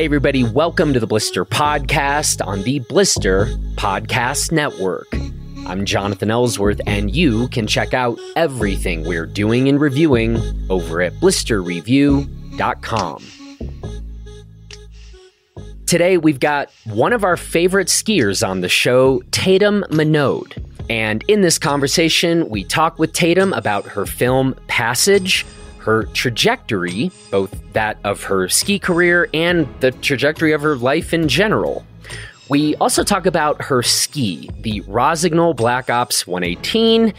Hey, everybody, welcome to the Blister Podcast on the Blister Podcast Network. I'm Jonathan Ellsworth, and you can check out everything we're doing and reviewing over at blisterreview.com. Today, we've got one of our favorite skiers on the show, Tatum Monod. And in this conversation, we talk with Tatum about her film Passage, her trajectory, both that of her ski career and the trajectory of her life in general. We also talk about her ski, the Rossignol Black Ops 118,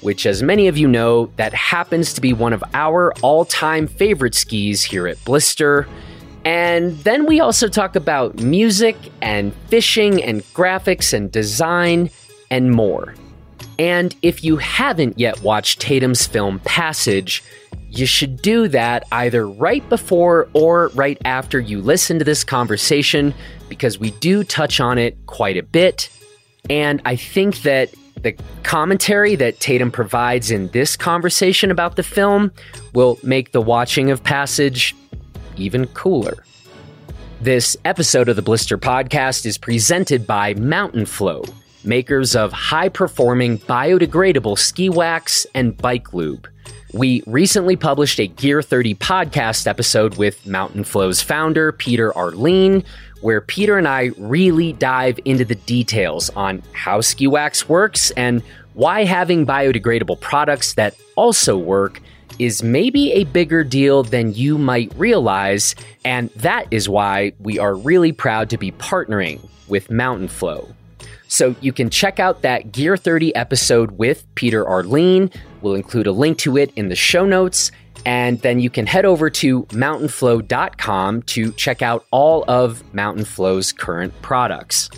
which, as many of you know, that happens to be one of our all time favorite skis here at Blister. And then we also talk about music and fishing and graphics and design and more. And if you haven't yet watched Tatum's film Passage, you should do that either right before or right after you listen to this conversation because we do touch on it quite a bit. And I think that the commentary that Tatum provides in this conversation about the film will make the watching of Passage even cooler. This episode of the Blister Podcast is presented by Mountain Flow, makers of high performing biodegradable ski wax and bike lube. We recently published a Gear 30 podcast episode with Mountain Flow's founder, Peter Arlein, where Peter and I really dive into the details on how ski wax works and why having biodegradable products that also work is maybe a bigger deal than you might realize, and that is why we are really proud to be partnering with Mountain Flow. So you can check out that Gear 30 episode with Peter Arlein. We'll include a link to it in the show notes. And then you can head over to mountainflow.com to check out all of Mountain Flow's current products.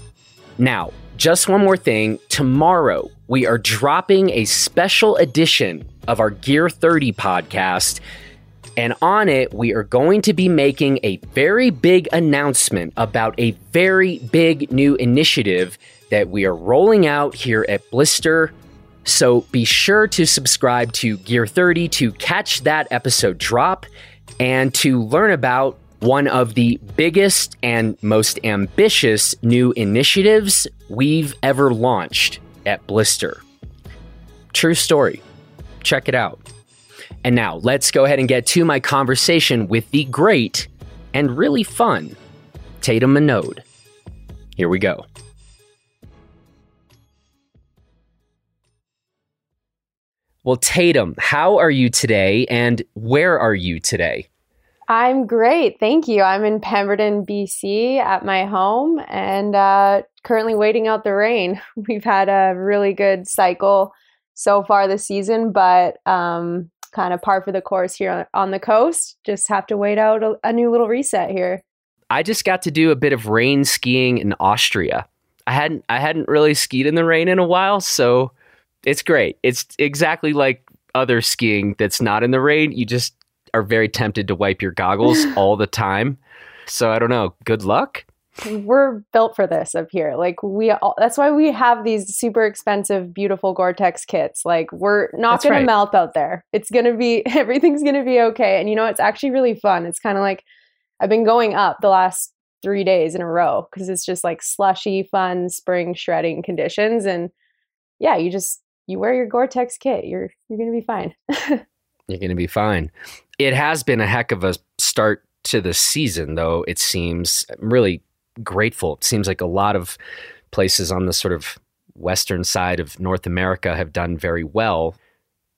Now, just one more thing. Tomorrow, we are dropping a special edition of our Gear 30 podcast. And on it, we are going to be making a very big announcement about a very big new initiative that we are rolling out here at Blister. So be sure to subscribe to Gear 30 to catch that episode drop and to learn about one of the biggest and most ambitious new initiatives we've ever launched at Blister. True story. Check it out. And now let's go ahead and get to my conversation with the great and really fun Tatum Monod. Here we go. Well, Tatum, how are you today and where are you today? I'm great. Thank you. I'm in Pemberton, BC at my home and uh, currently waiting out the rain. We've had a really good cycle so far this season, but um, kind of par for the course here on the coast. Just have to wait out a, a new little reset here. I just got to do a bit of rain skiing in Austria. I hadn't I hadn't really skied in the rain in a while, so it's great. It's exactly like other skiing that's not in the rain. You just are very tempted to wipe your goggles all the time. So I don't know. Good luck. We're built for this up here. Like we all, that's why we have these super expensive beautiful Gore-Tex kits. Like we're not going right. to melt out there. It's going to be everything's going to be okay. And you know it's actually really fun. It's kind of like I've been going up the last 3 days in a row cuz it's just like slushy fun spring shredding conditions and yeah, you just you wear your Gore-Tex kit, you're you're going to be fine. you're going to be fine. It has been a heck of a start to the season though, it seems. I'm really grateful. It seems like a lot of places on the sort of western side of North America have done very well.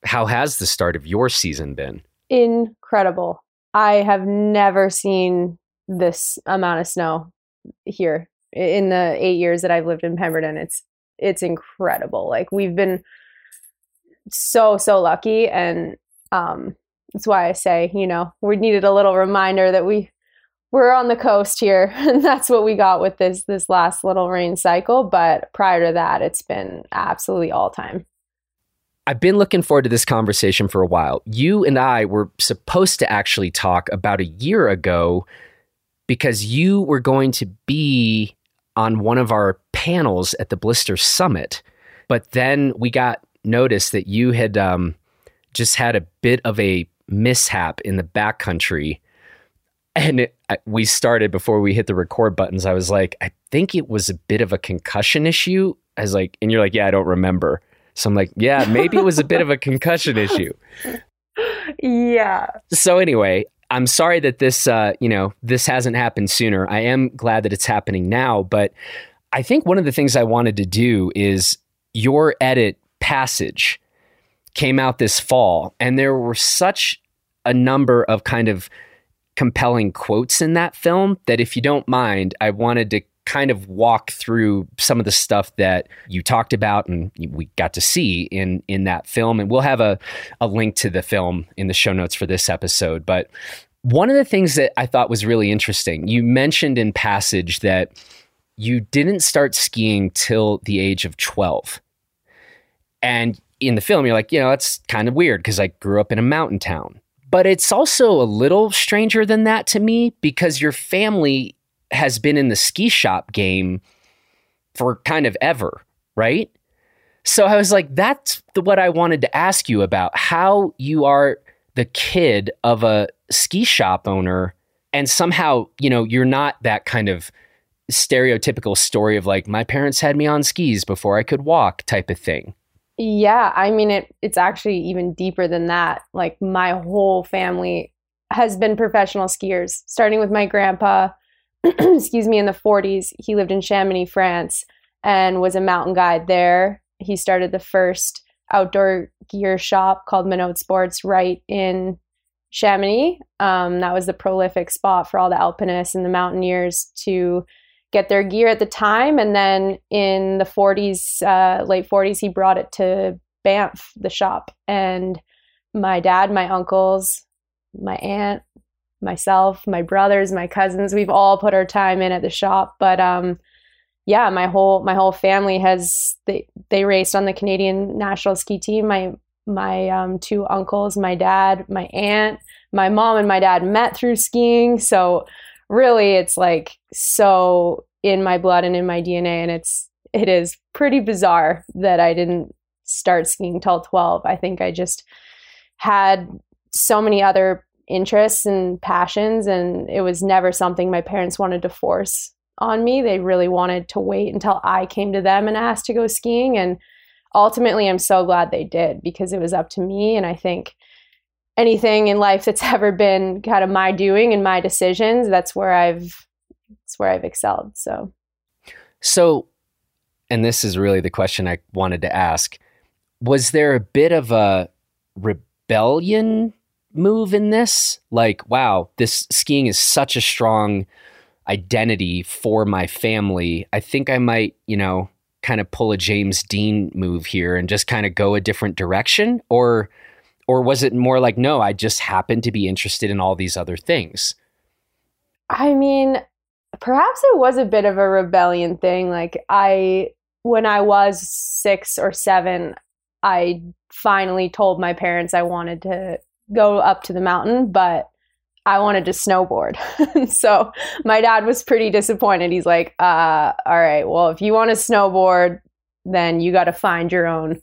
How has the start of your season been? Incredible. I have never seen this amount of snow here in the 8 years that I've lived in Pemberton. It's it's incredible. Like we've been so so lucky and um that's why I say, you know, we needed a little reminder that we we're on the coast here and that's what we got with this this last little rain cycle, but prior to that it's been absolutely all time. I've been looking forward to this conversation for a while. You and I were supposed to actually talk about a year ago because you were going to be on one of our panels at the Blister Summit. But then we got notice that you had um, just had a bit of a mishap in the backcountry. and it, we started before we hit the record buttons. I was like, I think it was a bit of a concussion issue. I was like, and you're like, yeah, I don't remember. So I'm like, yeah, maybe it was a bit of a concussion issue. Yeah. So anyway, I'm sorry that this, uh, you know, this hasn't happened sooner. I am glad that it's happening now, but I think one of the things I wanted to do is your edit passage came out this fall, and there were such a number of kind of compelling quotes in that film that if you don't mind, I wanted to kind of walk through some of the stuff that you talked about and we got to see in in that film. And we'll have a, a link to the film in the show notes for this episode. But one of the things that I thought was really interesting you mentioned in passage that you didn't start skiing till the age of 12 and in the film you're like you know that's kind of weird because I grew up in a mountain town but it's also a little stranger than that to me because your family has been in the ski shop game for kind of ever, right? So I was like, that's the, what I wanted to ask you about how you are the kid of a ski shop owner and somehow, you know, you're not that kind of stereotypical story of like my parents had me on skis before I could walk type of thing. Yeah, I mean it it's actually even deeper than that. Like my whole family has been professional skiers, starting with my grandpa excuse me, in the 40s. He lived in Chamonix, France, and was a mountain guide there. He started the first outdoor gear shop called Monod Sports right in Chamonix. Um, that was the prolific spot for all the alpinists and the mountaineers to get their gear at the time. And then in the 40s, uh, late 40s, he brought it to Banff, the shop. And my dad, my uncles, my aunt, myself, my brothers, my cousins, we've all put our time in at the shop. But um, yeah, my whole my whole family has they they raced on the Canadian national ski team. My my um, two uncles, my dad, my aunt, my mom, and my dad met through skiing. So really, it's like so in my blood and in my DNA, and it's it is pretty bizarre that I didn't start skiing till 12. I think I just had so many other interests and passions and it was never something my parents wanted to force on me they really wanted to wait until i came to them and asked to go skiing and ultimately i'm so glad they did because it was up to me and i think anything in life that's ever been kind of my doing and my decisions that's where i've that's where i've excelled so so and this is really the question i wanted to ask was there a bit of a rebellion move in this. Like, wow, this skiing is such a strong identity for my family. I think I might, you know, kind of pull a James Dean move here and just kind of go a different direction or or was it more like no, I just happen to be interested in all these other things? I mean, perhaps it was a bit of a rebellion thing. Like I when I was 6 or 7, I finally told my parents I wanted to go up to the mountain, but I wanted to snowboard. so my dad was pretty disappointed. He's like, uh, all right, well, if you want to snowboard, then you got to find your own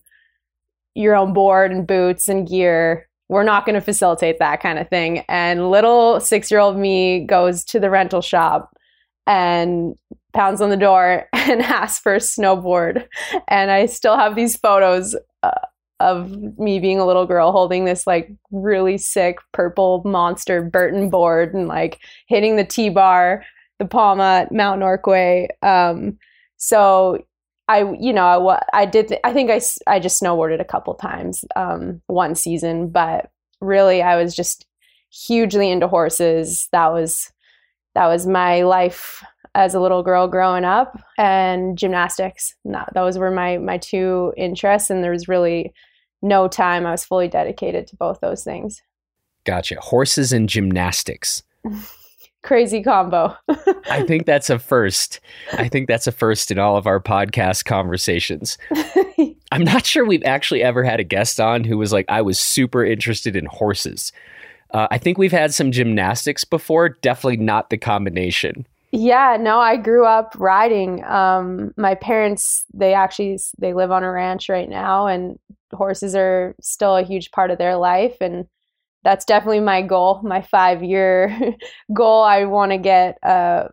your own board and boots and gear. We're not going to facilitate that kind of thing. And little 6-year-old me goes to the rental shop and pounds on the door and asks for a snowboard. And I still have these photos uh, of me being a little girl holding this like really sick purple monster Burton board and like hitting the T bar, the Poma, Mount Norquay. Um, so I, you know, I, I did, I think I, I just snowboarded a couple times um, one season, but really I was just hugely into horses. That was, that was my life as a little girl growing up and gymnastics. That those were my my two interests and there was really no time. I was fully dedicated to both those things. Gotcha. Horses and gymnastics. Crazy combo. I think that's a first. I think that's a first in all of our podcast conversations. I'm not sure we've actually ever had a guest on who was like, I was super interested in horses. Uh, I think we've had some gymnastics before, definitely not the combination. Yeah, no, I grew up riding. Um, my parents, they actually they live on a ranch right now, and horses are still a huge part of their life. And that's definitely my goal, my five year goal. I want to get uh,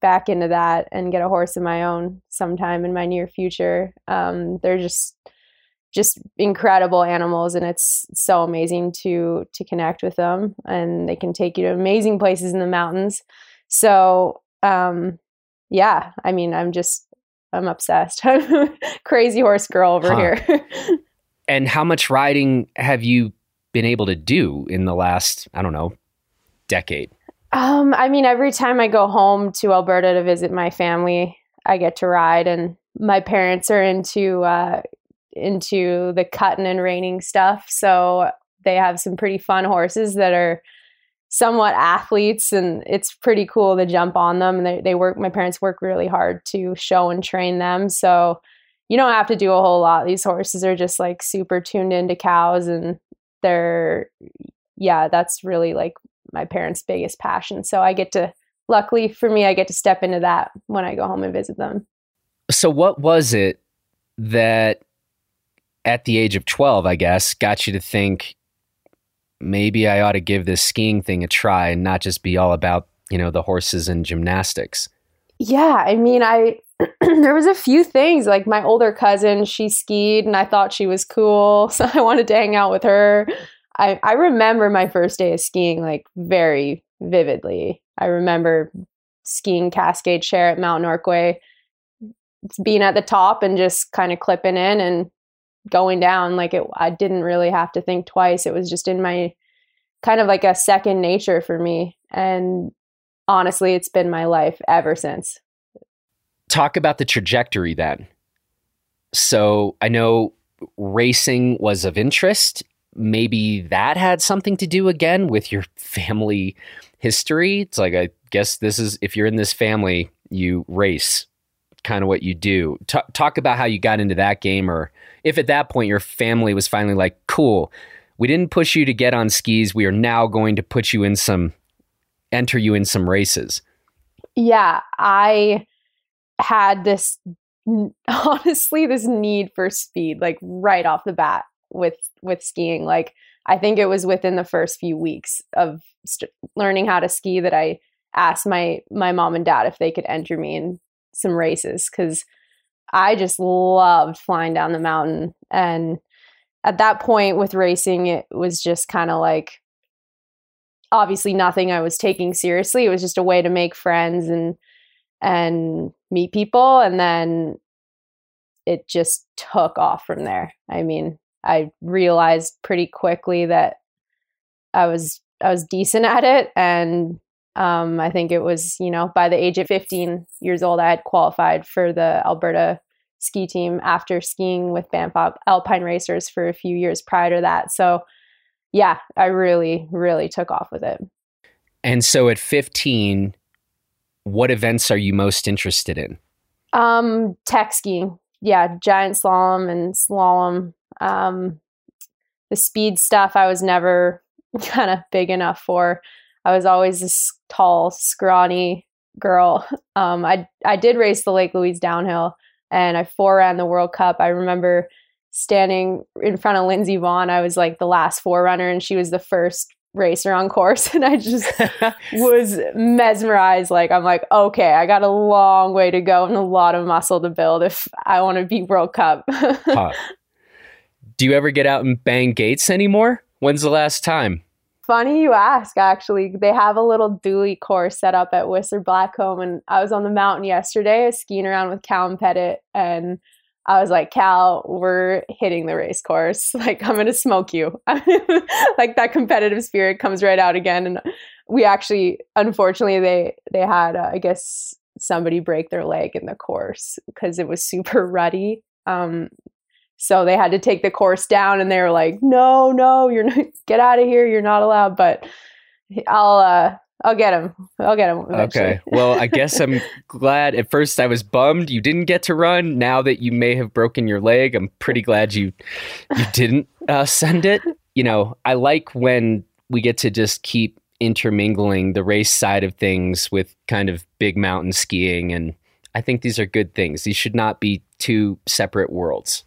back into that and get a horse of my own sometime in my near future. Um, they're just just incredible animals and it's so amazing to to connect with them and they can take you to amazing places in the mountains so um yeah i mean i'm just i'm obsessed crazy horse girl over huh. here and how much riding have you been able to do in the last i don't know decade um i mean every time i go home to alberta to visit my family i get to ride and my parents are into uh, into the cutting and reining stuff. So they have some pretty fun horses that are somewhat athletes and it's pretty cool to jump on them and they, they work my parents work really hard to show and train them so you don't have to do a whole lot these horses are just like super tuned into cows and they're yeah that's really like my parents biggest passion so i get to luckily for me i get to step into that when i go home and visit them so what was it that at the age of 12, I guess, got you to think maybe I ought to give this skiing thing a try and not just be all about, you know, the horses and gymnastics? Yeah, I mean, I there was a few things like my older cousin, she skied and I thought she was cool, so I wanted to hang out with her. I I remember my first day of skiing like very vividly. I remember skiing Cascade Share at Mount Norquay, being at the top and just kind of clipping in and going down like it i didn't really have to think twice it was just in my kind of like a second nature for me and honestly it's been my life ever since talk about the trajectory then so i know racing was of interest maybe that had something to do again with your family history it's like i guess this is if you're in this family you race kind of what you do. T- talk about how you got into that game, or if at that point your family was finally like, cool, we didn't push you to get on skis. We are now going to put you in some, enter you in some races. Yeah, I had this, honestly, this need for speed, like right off the bat with with skiing. Like I think it was within the first few weeks of st- learning how to ski that I asked my my mom and dad if they could enter me in some races because I just loved flying down the mountain. And at that point with racing, it was just kind of like obviously nothing I was taking seriously. It was just a way to make friends and and meet people and then it just took off from there. I mean, I realized pretty quickly that I was I was decent at it and um, I think it was, you know, by the age of 15 years old, I had qualified for the Alberta ski team after skiing with Banff Alpine Racers for a few years prior to that. So, yeah, I really, really took off with it. And so at 15, what events are you most interested in? Um, tech skiing. Yeah, giant slalom and slalom. Um, the speed stuff I was never kind of big enough for. I was always this tall, scrawny girl. Um, I I did race the Lake Louise downhill, and I foreran the World Cup. I remember standing in front of Lindsey Vonn. I was like the last forerunner, and she was the first racer on course, and I just was mesmerized. Like I'm like, okay, I got a long way to go and a lot of muscle to build if I want to beat World Cup. huh. Do you ever get out and bang gates anymore? When's the last time? Funny you ask, actually. They have a little dually course set up at Whistler Blackcomb. And I was on the mountain yesterday skiing around with Callum Pettit. And I was like, Cal, we're hitting the race course. Like, I'm going to smoke you. like, that competitive spirit comes right out again. And we actually, unfortunately, they, they had, uh, I guess, somebody break their leg in the course because it was super ruddy. Um, so they had to take the course down and they were like, no, no, you're not, get out of here. You're not allowed. But I'll, uh, I'll get him. I'll get him. Eventually. Okay. Well, I guess I'm glad. At first, I was bummed you didn't get to run. Now that you may have broken your leg, I'm pretty glad you you didn't uh, send it. You know, I like when we get to just keep intermingling the race side of things with kind of big mountain skiing, and I think these are good things. These should not be two separate worlds.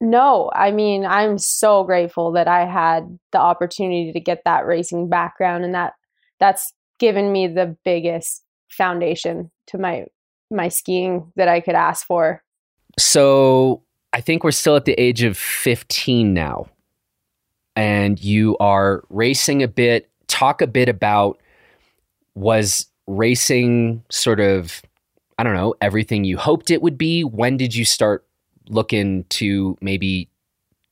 No, I mean, I'm so grateful that I had the opportunity to get that racing background and that that's given me the biggest foundation to my my skiing that I could ask for. So, I think we're still at the age of 15 now. And you are racing a bit. Talk a bit about was racing sort of I don't know, everything you hoped it would be? When did you start looking to maybe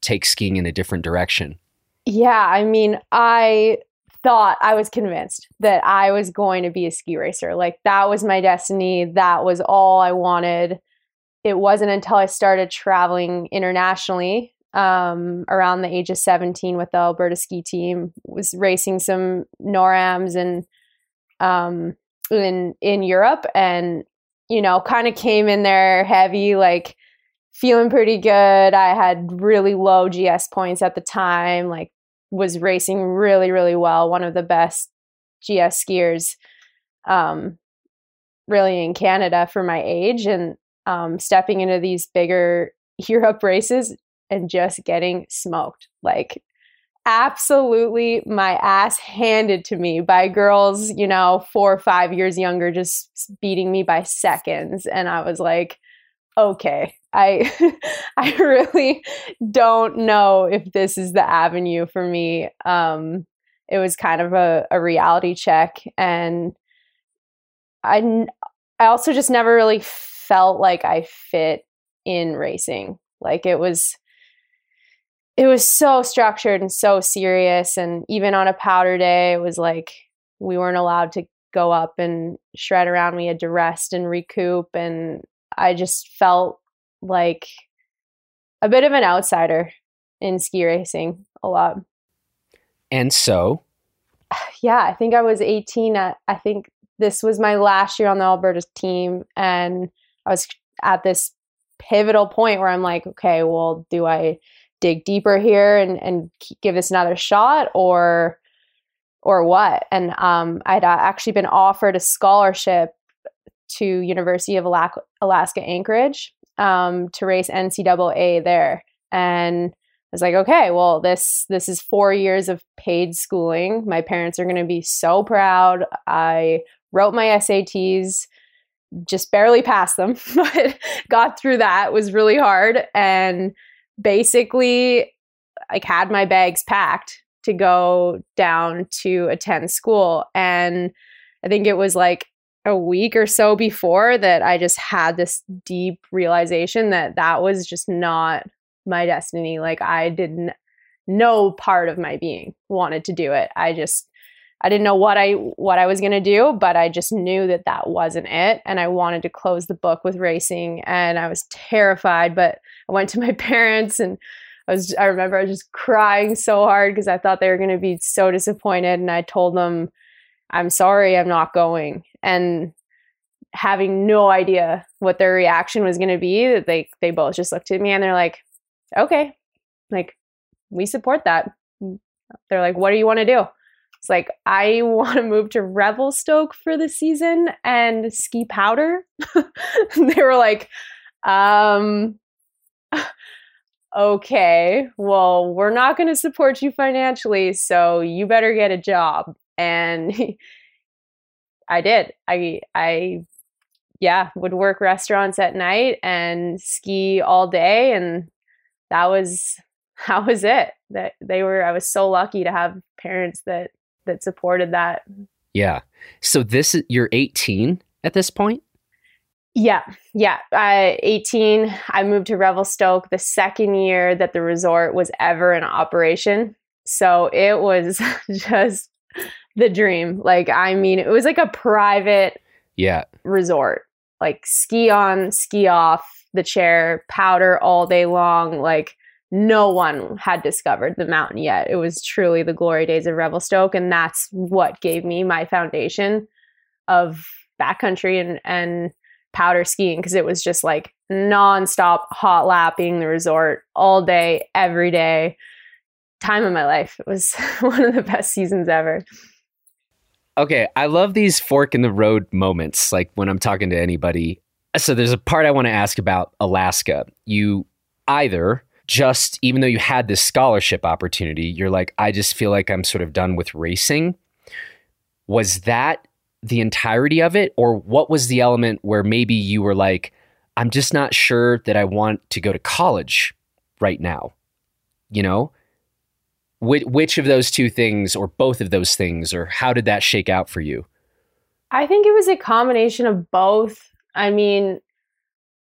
take skiing in a different direction? Yeah, I mean, I thought I was convinced that I was going to be a ski racer. Like that was my destiny. That was all I wanted. It wasn't until I started traveling internationally um, around the age of 17 with the Alberta ski team, was racing some NORAMs and um, in in Europe and you know, kind of came in there heavy like feeling pretty good. I had really low GS points at the time, like was racing really, really well. One of the best GS skiers um, really in Canada for my age. And um, stepping into these bigger Europe races and just getting smoked. Like absolutely my ass handed to me by girls, you know, four or five years younger, just beating me by seconds. And I was like, okay, I I really don't know if this is the avenue for me. Um, it was kind of a, a reality check, and I I also just never really felt like I fit in racing. Like it was it was so structured and so serious and even on a powder day it was like we weren't allowed to go up and shred around we had to rest and recoup and I just felt like a bit of an outsider in ski racing a lot. And so? Yeah, I think I was 18 at, I think this was my last year on the Alberta team. And I was at this pivotal point where I'm like, okay, well, do I dig deeper here and, and give this another shot or or what? And um, I'd uh, actually been offered a scholarship to University of Alaska Anchorage um, to race NCAA there, and I was like, okay, well this this is four years of paid schooling. My parents are going to be so proud. I wrote my SATs, just barely passed them, but got through that. Was really hard, and basically, like had my bags packed to go down to attend school, and I think it was like a week or so before that I just had this deep realization that that was just not my destiny. Like I didn't no part of my being wanted to do it. I just I didn't know what I what I was going to do, but I just knew that that wasn't it and I wanted to close the book with racing and I was terrified, but I went to my parents and I was I remember I was just crying so hard because I thought they were going to be so disappointed and I told them I'm sorry, I'm not going. And having no idea what their reaction was going to be, that they they both just looked at me and they're like, "Okay, like we support that." They're like, "What do you want to do?" It's like I want to move to Revelstoke for the season and ski powder. they were like, um, okay, well, we're not going to support you financially, so you better get a job and I did. I I yeah, would work restaurants at night and ski all day and that was that was it. That they were I was so lucky to have parents that that supported that. Yeah. So this you're 18 at this point? Yeah, yeah. Uh, 18, I moved to Revelstoke the second year that the resort was ever in operation. So it was just the dream. Like, I mean, it was like a private yeah resort. Like ski on, ski off the chair, powder all day long. Like no one had discovered the mountain yet. It was truly the glory days of Revelstoke, and that's what gave me my foundation of backcountry and and powder skiing because it was just like nonstop hot lapping the resort all day, every day. Time of my life. It was one of the best seasons ever. Okay, I love these fork in the road moments, like when I'm talking to anybody. So there's a part I want to ask about Alaska. You either just even though you had this scholarship opportunity, you're like, I just feel like I'm sort of done with racing. Was that the entirety of it? Or what was the element where maybe you were like, I'm just not sure that I want to go to college right now? You know? Which, which of those two things, or both of those things, or how did that shake out for you? I think it was a combination of both. I mean,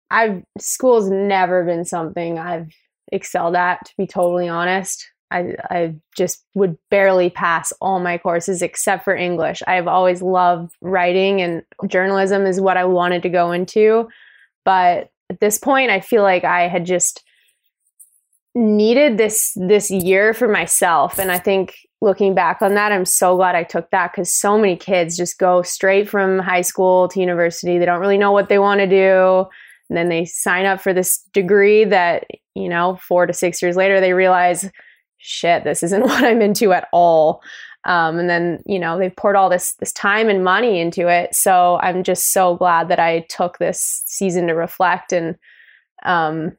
I've school's never been something I've excelled at, to be totally honest. I, I just would barely pass all my courses except for English. I've always loved writing and journalism is what I wanted to go into. But at this point, I feel like I had just needed this this year for myself. And i think looking back on that i'm so glad i took that because so many kids just go straight from high school to university. They don't really know what they want to do. And then they sign up for this degree that you know four to six years later they realize shit this isn't what i'm into at all. Um, and then you know they've poured all this this time and money into it. So i'm just so glad that i took this season to reflect and um,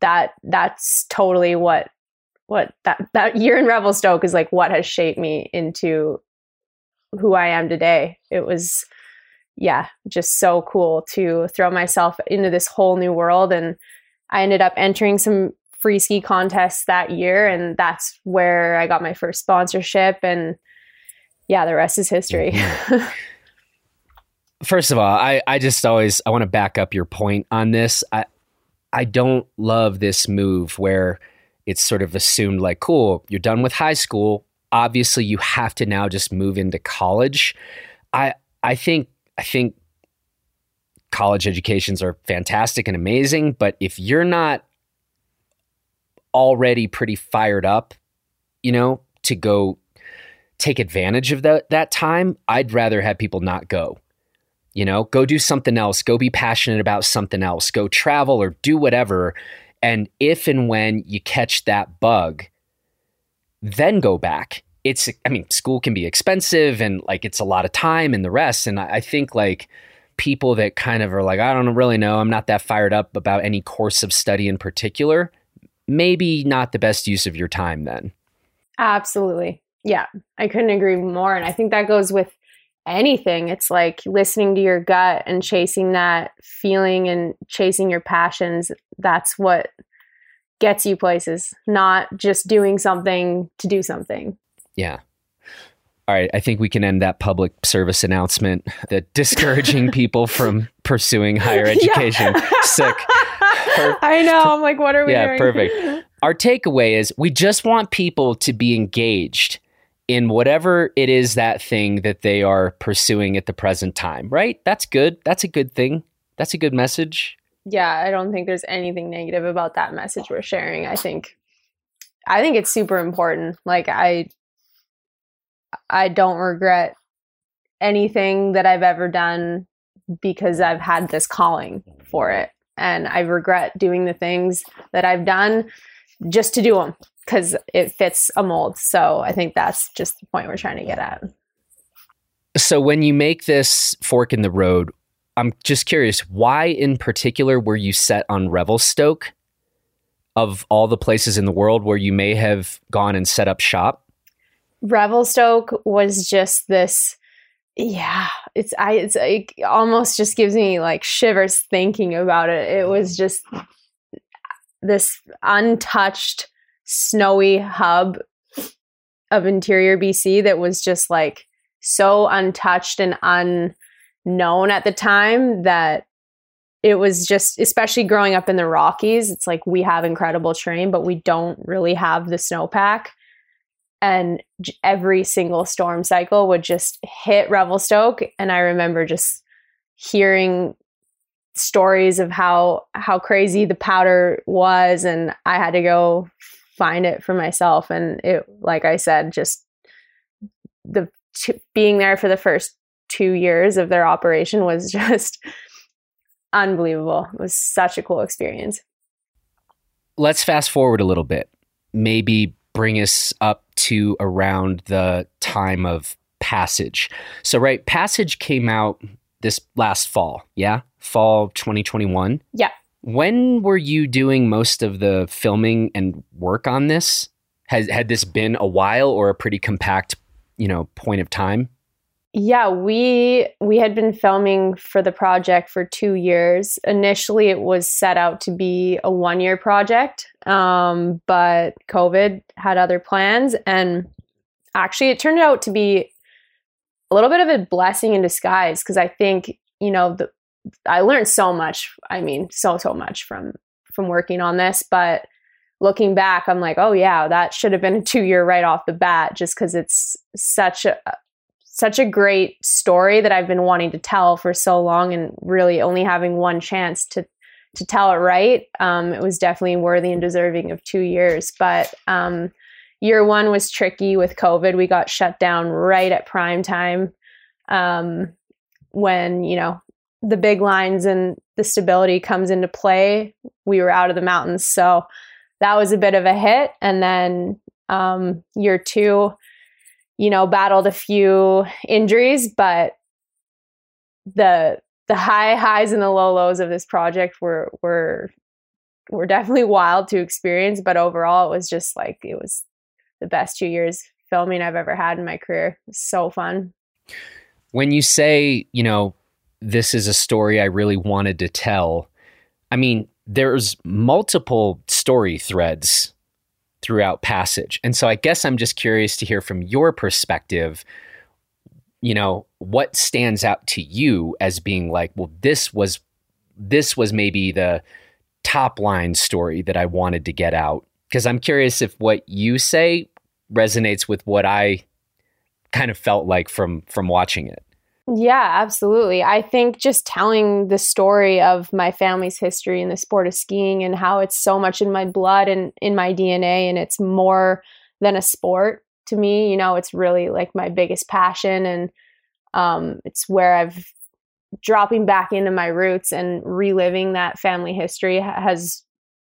that that's totally what what that that year in Revelstoke is like what has shaped me into who I am today. It was yeah, just so cool to throw myself into this whole new world and I ended up entering some free ski contests that year and that's where I got my first sponsorship and yeah, the rest is history. Mm-hmm. First of all, I, I just always I want to back up your point on this. I, I don't love this move where it's sort of assumed like, cool, you're done with high school. Obviously, you have to now just move into college. I I think I think college educations are fantastic and amazing, but if you're not already pretty fired up, you know, to go take advantage of that that time, I'd rather have people not go. You know, go do something else, go be passionate about something else, go travel or do whatever. And if and when you catch that bug, then go back. It's, I mean, school can be expensive and like it's a lot of time and the rest. And I think like people that kind of are like, I don't really know, I'm not that fired up about any course of study in particular, maybe not the best use of your time then. Absolutely. Yeah, I couldn't agree more. And I think that goes with anything. It's like listening to your gut and chasing that feeling and chasing your passions. That's what gets you places, not just doing something to do something. Yeah. All right, I think we can end that public service announcement that discouraging people from pursuing higher education. Sick. Per- I know. I'm like, what are we yeah, doing? perfect. Our takeaway is we just want people to be engaged in whatever it is that thing that they are pursuing at the present time, right? That's good. That's a good thing. That's a good message. Yeah, I don't think there's anything negative about that message we're sharing. I think I think it's super important. Like I I don't regret anything that I've ever done because I've had this calling for it. And I regret doing the things that I've done just to do them because it fits a mold. So I think that's just the point we're trying to get at. So when you make this fork in the road, I'm just curious, why in particular were you set on Revelstoke of all the places in the world where you may have gone and set up shop? Revelstoke was just this yeah, it's I it's it almost just gives me like shivers thinking about it. It was just this untouched snowy hub of interior BC that was just like so untouched and unknown at the time that it was just especially growing up in the Rockies it's like we have incredible terrain but we don't really have the snowpack. And every single storm cycle would just hit Revelstoke. And I remember just hearing stories of how how crazy the powder was. And I had to go find it for myself. And it, like I said, just the t- being there for the first two years of their operation was just unbelievable. It was such a cool experience. Let's fast forward a little bit. Maybe bring us up to around the time of Passage. So, right, Passage came out this last fall, yeah? Fall 2021? Yeah. When were you doing most of the filming and work on this? Has had this been a while or a pretty compact, you know, point of time? Yeah, we we had been filming for the project for two years. Initially, it was set out to be a one year project, um, but COVID had other plans, and actually, it turned out to be a little bit of a blessing in disguise because I think you know the, I learned so much. I mean, so so much from from working on this, but looking back, I'm like, oh yeah, that should have been a two year right off the bat, just because it's such a such a great story that I've been wanting to tell for so long and really only having one chance to to tell it right. Um, it was definitely worthy and deserving of two years. But um, year one was tricky with COVID. We got shut down right at prime time um, when, you know, the big lines and the stability comes into play. We were out of the mountains. So that was a bit of a hit. And then um, year two, you know, battled a few injuries, but the the high highs and the low lows of this project were were were definitely wild to experience, but overall it was just like it was the best 2 years filming I've ever had in my career. so fun. When you say, you know, this is a story I really wanted to tell, I mean, there's multiple story threads throughout passage. And so I guess I'm just curious to hear from your perspective, you know, what stands out to you as being like, well, this was this was maybe the top line story that I wanted to get out. Because I'm curious if what you say resonates with what I kind of felt like from from watching it. Yeah, absolutely. I think just telling the story of my family's history in the sport of skiing and how it's so much in my blood and in my DNA, and it's more than a sport to me. You know, it's really like my biggest passion, and um, it's where I've dropping back into my roots and reliving that family history has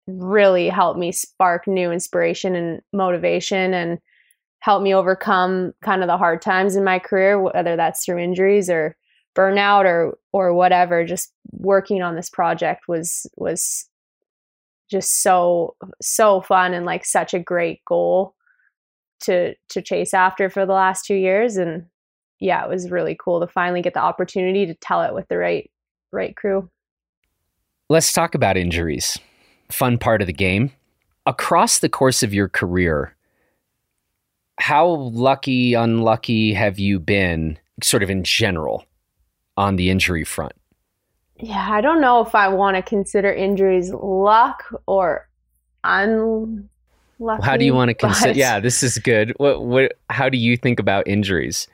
really helped me spark new inspiration and motivation and helped me overcome kind of the hard times in my career, whether that's through injuries or burnout or or whatever. Just working on this project was was just so so fun and like such a great goal to to chase after for the last two years. And yeah it was really cool to finally get the opportunity to tell it with the right right crew. Let's talk about injuries. Fun part of the game. Across the course of your career how lucky, unlucky have you been, sort of in general, on the injury front? Yeah, I don't know if I want to consider injuries luck or unlucky. How do you want to consider? Yeah, this is good. What? What? How do you think about injuries?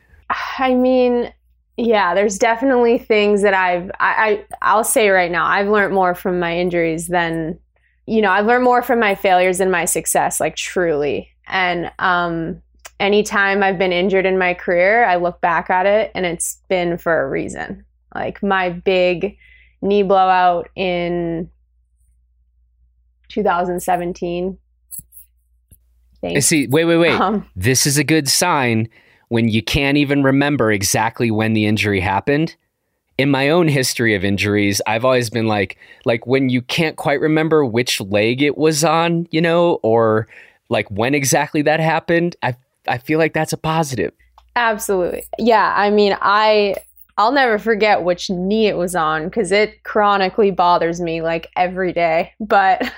I mean, yeah, there's definitely things that I've. I, I I'll say right now, I've learned more from my injuries than, you know, I've learned more from my failures than my success. Like truly, and um, anytime I've been injured in my career, I look back at it and it's been for a reason. Like my big knee blowout in 2017. Thanks. See, wait, wait, wait. Um, this is a good sign when you can't even remember exactly when the injury happened. In my own history of injuries, I've always been like, like when you can't quite remember which leg it was on, you know, or like when exactly that happened. I I feel like that's a positive. Absolutely. Yeah. I mean, I I'll never forget which knee it was on because it chronically bothers me like every day, but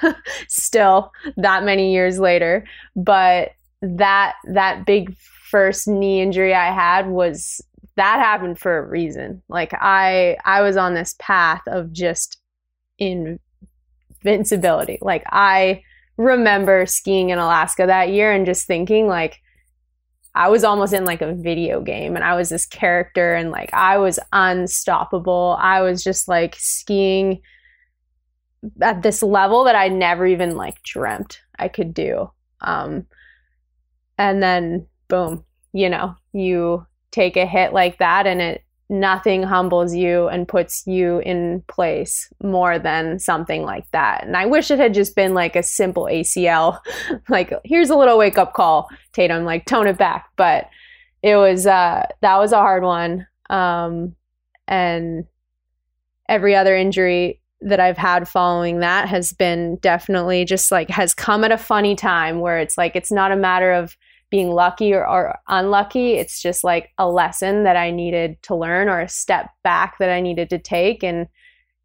still that many years later. But that that big first knee injury I had was that happened for a reason. Like I I was on this path of just invincibility. Like I remember skiing in Alaska that year and just thinking like I was almost in like a video game and I was this character and like I was unstoppable. I was just like skiing at this level that I never even like dreamt I could do. Um, and then boom, you know, you take a hit like that and it nothing humbles you and puts you in place more than something like that. And I wish it had just been like a simple ACL, like here's a little wake up call, Tatum, like tone it back. But it was uh that was a hard one. Um and every other injury that I've had following that has been definitely just like has come at a funny time where it's like it's not a matter of being lucky or, or, unlucky. It's just like a lesson that I needed to learn or a step back that I needed to take. And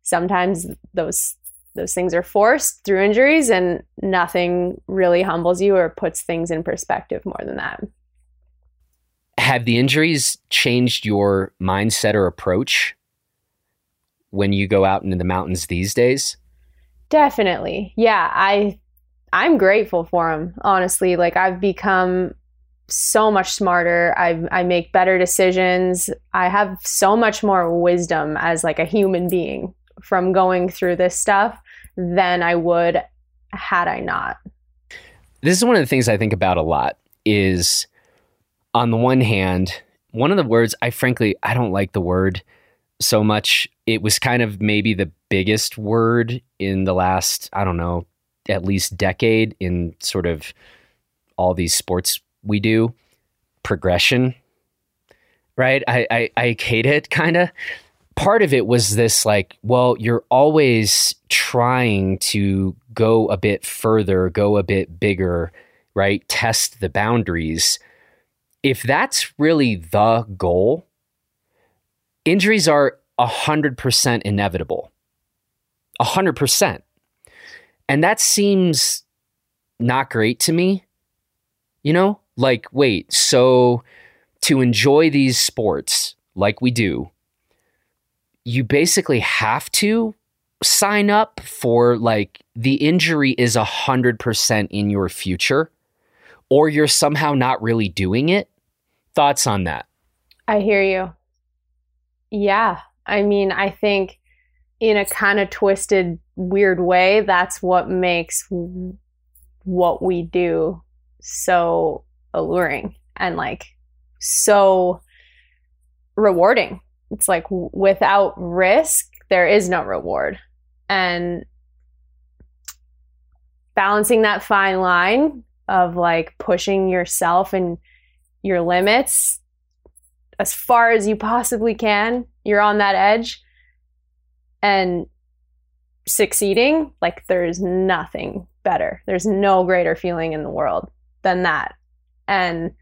sometimes those those things are forced through injuries and nothing really humbles you or puts things in perspective more than that. Have the injuries changed your mindset or approach when you go out into the mountains these days? Definitely. Yeah, I I'm grateful for them, honestly. Like I've become so much smarter. I I make better decisions. I have so much more wisdom as like a human being from going through this stuff than I would had I not. This is one of the things I think about a lot is on the one hand, one of the words I frankly I don't like the word so much. It was kind of maybe the biggest word in the last, I don't know, at least decade in sort of all these sports we do. Progression, right? I, I, I hate it kind of. Part of it was this like, well, you're always trying to go a bit further, go a bit bigger, right? Test the boundaries. If that's really the goal, injuries are 100% inevitable. 100%. And that seems not great to me. You know, like, wait, so to enjoy these sports like we do, you basically have to sign up for like the injury is 100% in your future or you're somehow not really doing it. Thoughts on that? I hear you. Yeah. I mean, I think in a kind of twisted, weird way, that's what makes what we do so alluring and like so rewarding. It's like without risk, there is no reward. And balancing that fine line of like pushing yourself and your limits as far as you possibly can. You're on that edge and succeeding. Like, there's nothing better. There's no greater feeling in the world than that. And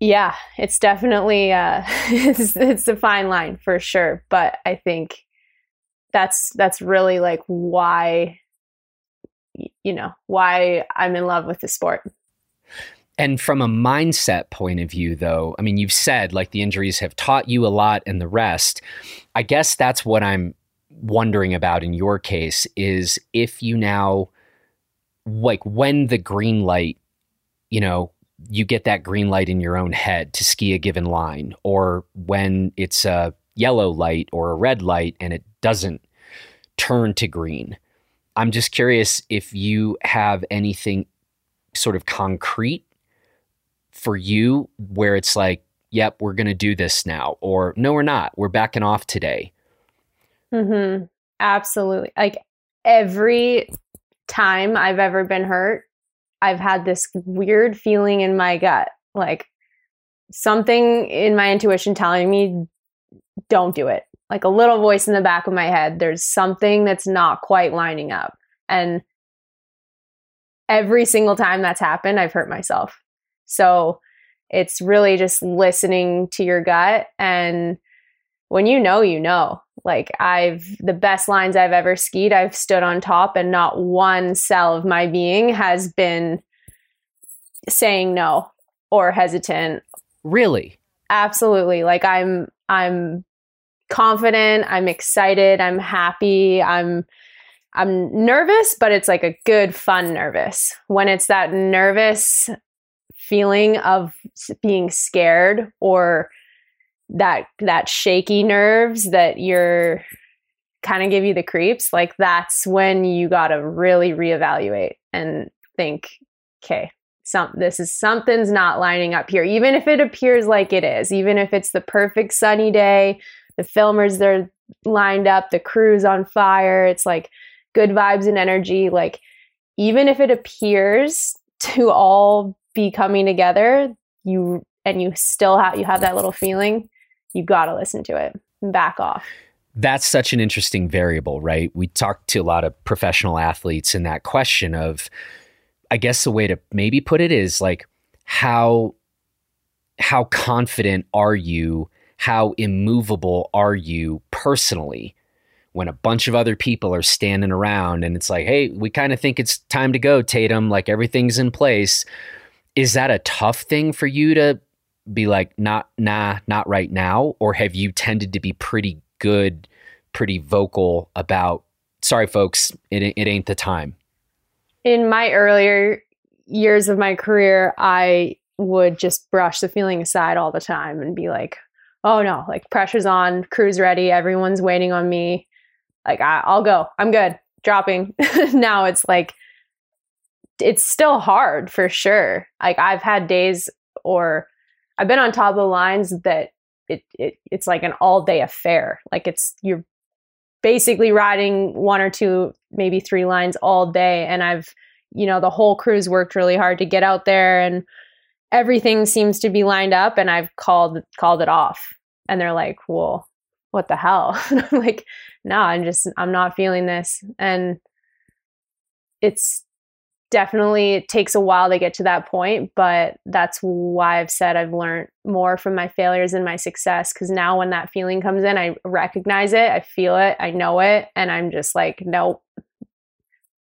yeah, it's definitely uh, it's it's a fine line for sure. But I think that's that's really like why you know why I'm in love with the sport. And from a mindset point of view, though, I mean, you've said like the injuries have taught you a lot and the rest. I guess that's what I'm wondering about in your case is if you now, like, when the green light, you know, you get that green light in your own head to ski a given line, or when it's a yellow light or a red light and it doesn't turn to green. I'm just curious if you have anything sort of concrete for you where it's like, yep, we're going to do this now, or no, we're not. We're backing off today. Mm-hmm. Absolutely. Like every time I've ever been hurt, I've had this weird feeling in my gut, like something in my intuition telling me, don't do it. Like a little voice in the back of my head, there's something that's not quite lining up. And every single time that's happened, I've hurt myself. So it's really just listening to your gut. And when you know, you know. Like I've, the best lines I've ever skied, I've stood on top and not one cell of my being has been saying no or hesitant. Really? Absolutely. Like I'm, I'm confident, I'm excited, I'm happy, I'm, I'm nervous, but it's like a good, fun nervous. When it's that nervous, feeling of being scared or that that shaky nerves that you're kind of give you the creeps like that's when you got to really reevaluate and think okay some this is something's not lining up here. Even if it appears like it is even if it's the perfect sunny day the filmers they're lined up the crew's on fire it's like good vibes and energy like even if it appears to all be coming together, you and you still have you have that little feeling, you got to listen to it back off. That's such an interesting variable, right? We talk to a lot of professional athletes and that question of I guess the way to maybe put it is like how how confident are you? How immovable are you personally when a bunch of other people are standing around and it's like, hey, we kind of think it's time to go, Tatum, like everything's in place. Is that a tough thing for you to be like, not, nah, not right now? Or have you tended to be pretty good, pretty vocal about, sorry, folks, it, it ain't the time? In my earlier years of my career, I would just brush the feeling aside all the time and be like, oh no, like pressure's on, crew's ready, everyone's waiting on me like I, will go i'm good dropping now it's like it's still hard for sure like i've had days or i've been on top of the lines that it, it it's like an all day affair. Like it's you're basically riding one or two maybe three lines all day. And i've you know the whole crew's worked really hard to get out there and everything seems to be lined up and i've called called it off. And they're like well what the hell? I'm like no, I'm just, I'm not feeling this. And it's definitely, it takes a while to get to that point, but that's why I've said I've learned more from my failures and my success. Cause now when that feeling comes in, I recognize it, I feel it, I know it, and I'm just like, nope,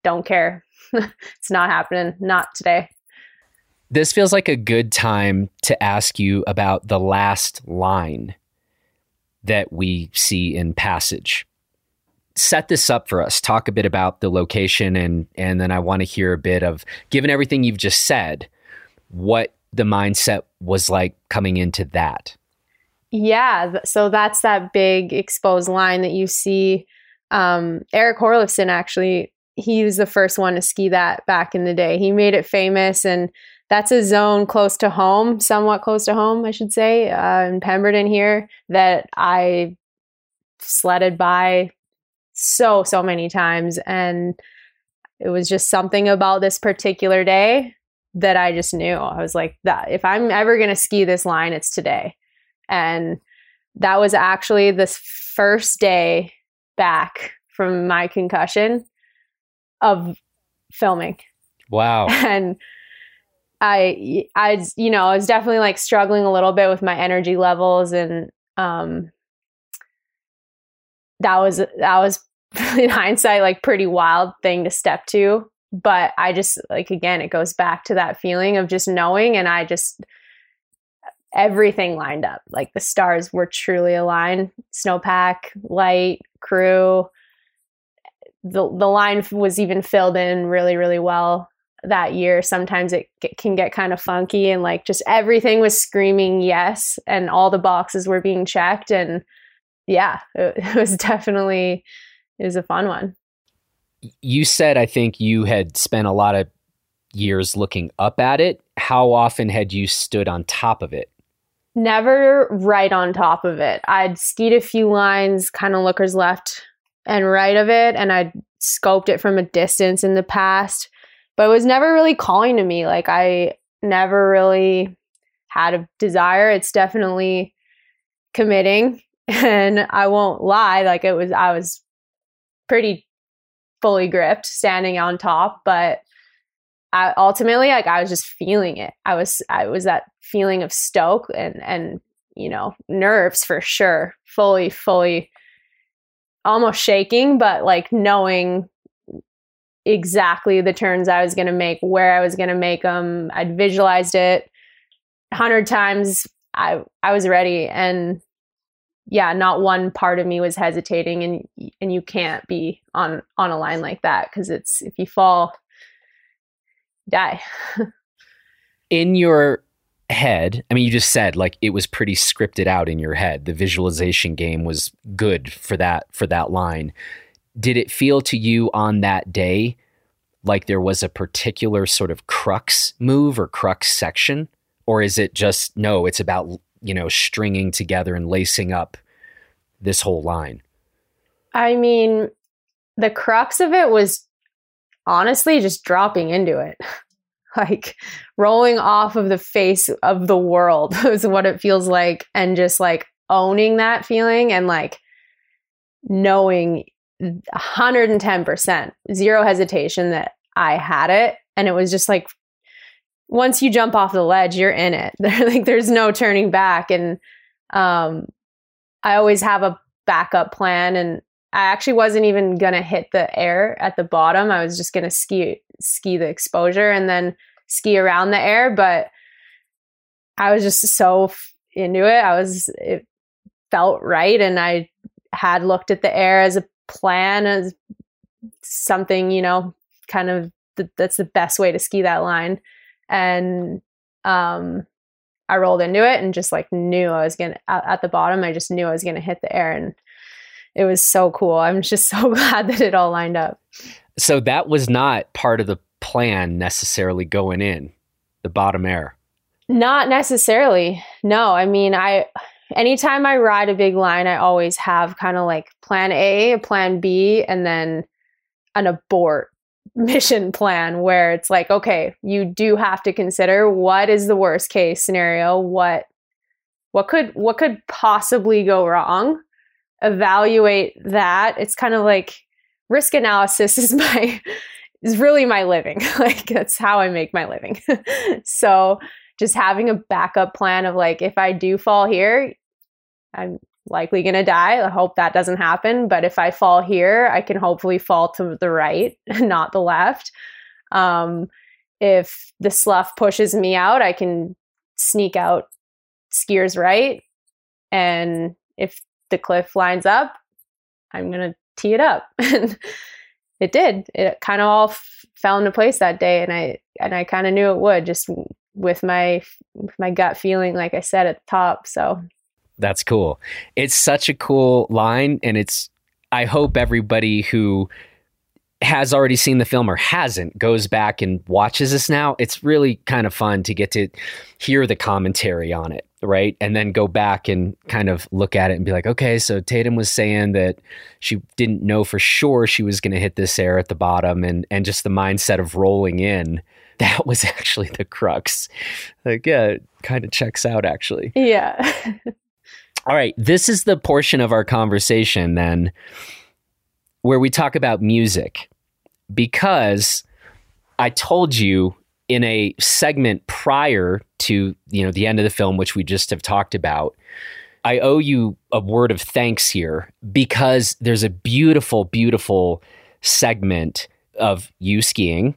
don't care. it's not happening, not today. This feels like a good time to ask you about the last line that we see in Passage set this up for us. Talk a bit about the location, and and then I want to hear a bit of, given everything you've just said, what the mindset was like coming into that. Yeah, so that's that big exposed line that you see. Um, Erik Herlufsen actually, he was the first one to ski that back in the day. He made it famous, and that's a zone close to home, somewhat close to home, I should say, uh, in Pemberton here that I sledded by so, so many times. And it was just something about this particular day that I just knew. I was like, that if I'm ever going to ski this line, it's today. And that was actually this first day back from my concussion of filming. Wow. And I I you know, I was definitely like struggling a little bit with my energy levels and um that was that was in hindsight like pretty wild thing to step to. But i just like again it goes back to that feeling of just knowing and i just everything lined up. Like the stars were truly aligned. Snowpack light crew. The the line was even filled in really really well that year. Sometimes it can get kind of funky and like just everything was screaming yes and all the boxes were being checked and yeah it, it was definitely it was a fun one. You said, I think you had spent a lot of years looking up at it. How often had you stood on top of it? Never right on top of it. I'd skied a few lines, kind of lookers left and right of it, and I'd scoped it from a distance in the past, but it was never really calling to me. Like, I never really had a desire. It's definitely committing. And I won't lie, like, it was, I was pretty fully gripped standing on top, but I, ultimately like I was just feeling it. I was I was that feeling of stoke and and you know, nerves for sure. Fully fully almost shaking, but like knowing exactly the turns I was going to make, where I was going to make them. I'd visualized it a hundred times. I I was ready, and yeah, not one part of me was hesitating and and you can't be on on a line like that because it's if you fall die. in your head, I mean you just said like it was pretty scripted out in your head. The visualization game was good for that for that line. Did it feel to you on that day like there was a particular sort of crux move or crux section or is it just no, it's about you know, stringing together and lacing up this whole line? I mean, the crux of it was honestly just dropping into it. like rolling off of the face of the world is what it feels like and just like owning that feeling and like knowing 110%, zero hesitation that I had it. And it was just like, once you jump off the ledge, you're in it. like there's no turning back. And um, I always have a backup plan. And I actually wasn't even gonna hit the air at the bottom. I was just gonna ski ski the exposure and then ski around the air. But I was just so into it. I was it felt right, and I had looked at the air as a plan as something you know kind of th- that's the best way to ski that line and um i rolled into it and just like knew i was gonna at, at the bottom i just knew i was gonna hit the air and it was so cool. I'm just so glad that it all lined up. So that was not part of the plan necessarily going in the bottom air? Not necessarily no. I mean i anytime I ride a big line, I always have kind of like plan A, a plan B, and then an abort mission plan where it's like, okay, you do have to consider what is the worst case scenario, what what could what could possibly go wrong, evaluate that. It's kind of like risk analysis is my is really my living. like that's how I make my living. so just having a backup plan of like if I do fall here, I'm likely going to die. I hope that doesn't happen. But if I fall here, I can hopefully fall to the right, not the left. Um, if the slough pushes me out, I can sneak out skiers right. And if the cliff lines up, I'm going to tee it up. And it did. It kind of all f- fell into place that day. And I, and I kind of knew it would just with my, with my gut feeling, like I said at the top. So that's cool. It's such a cool line, and it's. I hope everybody who has already seen the film or hasn't goes back and watches this now. It's really kind of fun to get to hear the commentary on it, right? And then go back and kind of look at it and be like, okay, so Tatum was saying that she didn't know for sure she was going to hit this air at the bottom and and just the mindset of rolling in. That was actually the crux. Like, yeah, it kind of checks out actually. Yeah. All right, this is the portion of our conversation then where we talk about music because I told you in a segment prior to, you know, the end of the film which we just have talked about, I owe you a word of thanks here because there's a beautiful beautiful segment of you skiing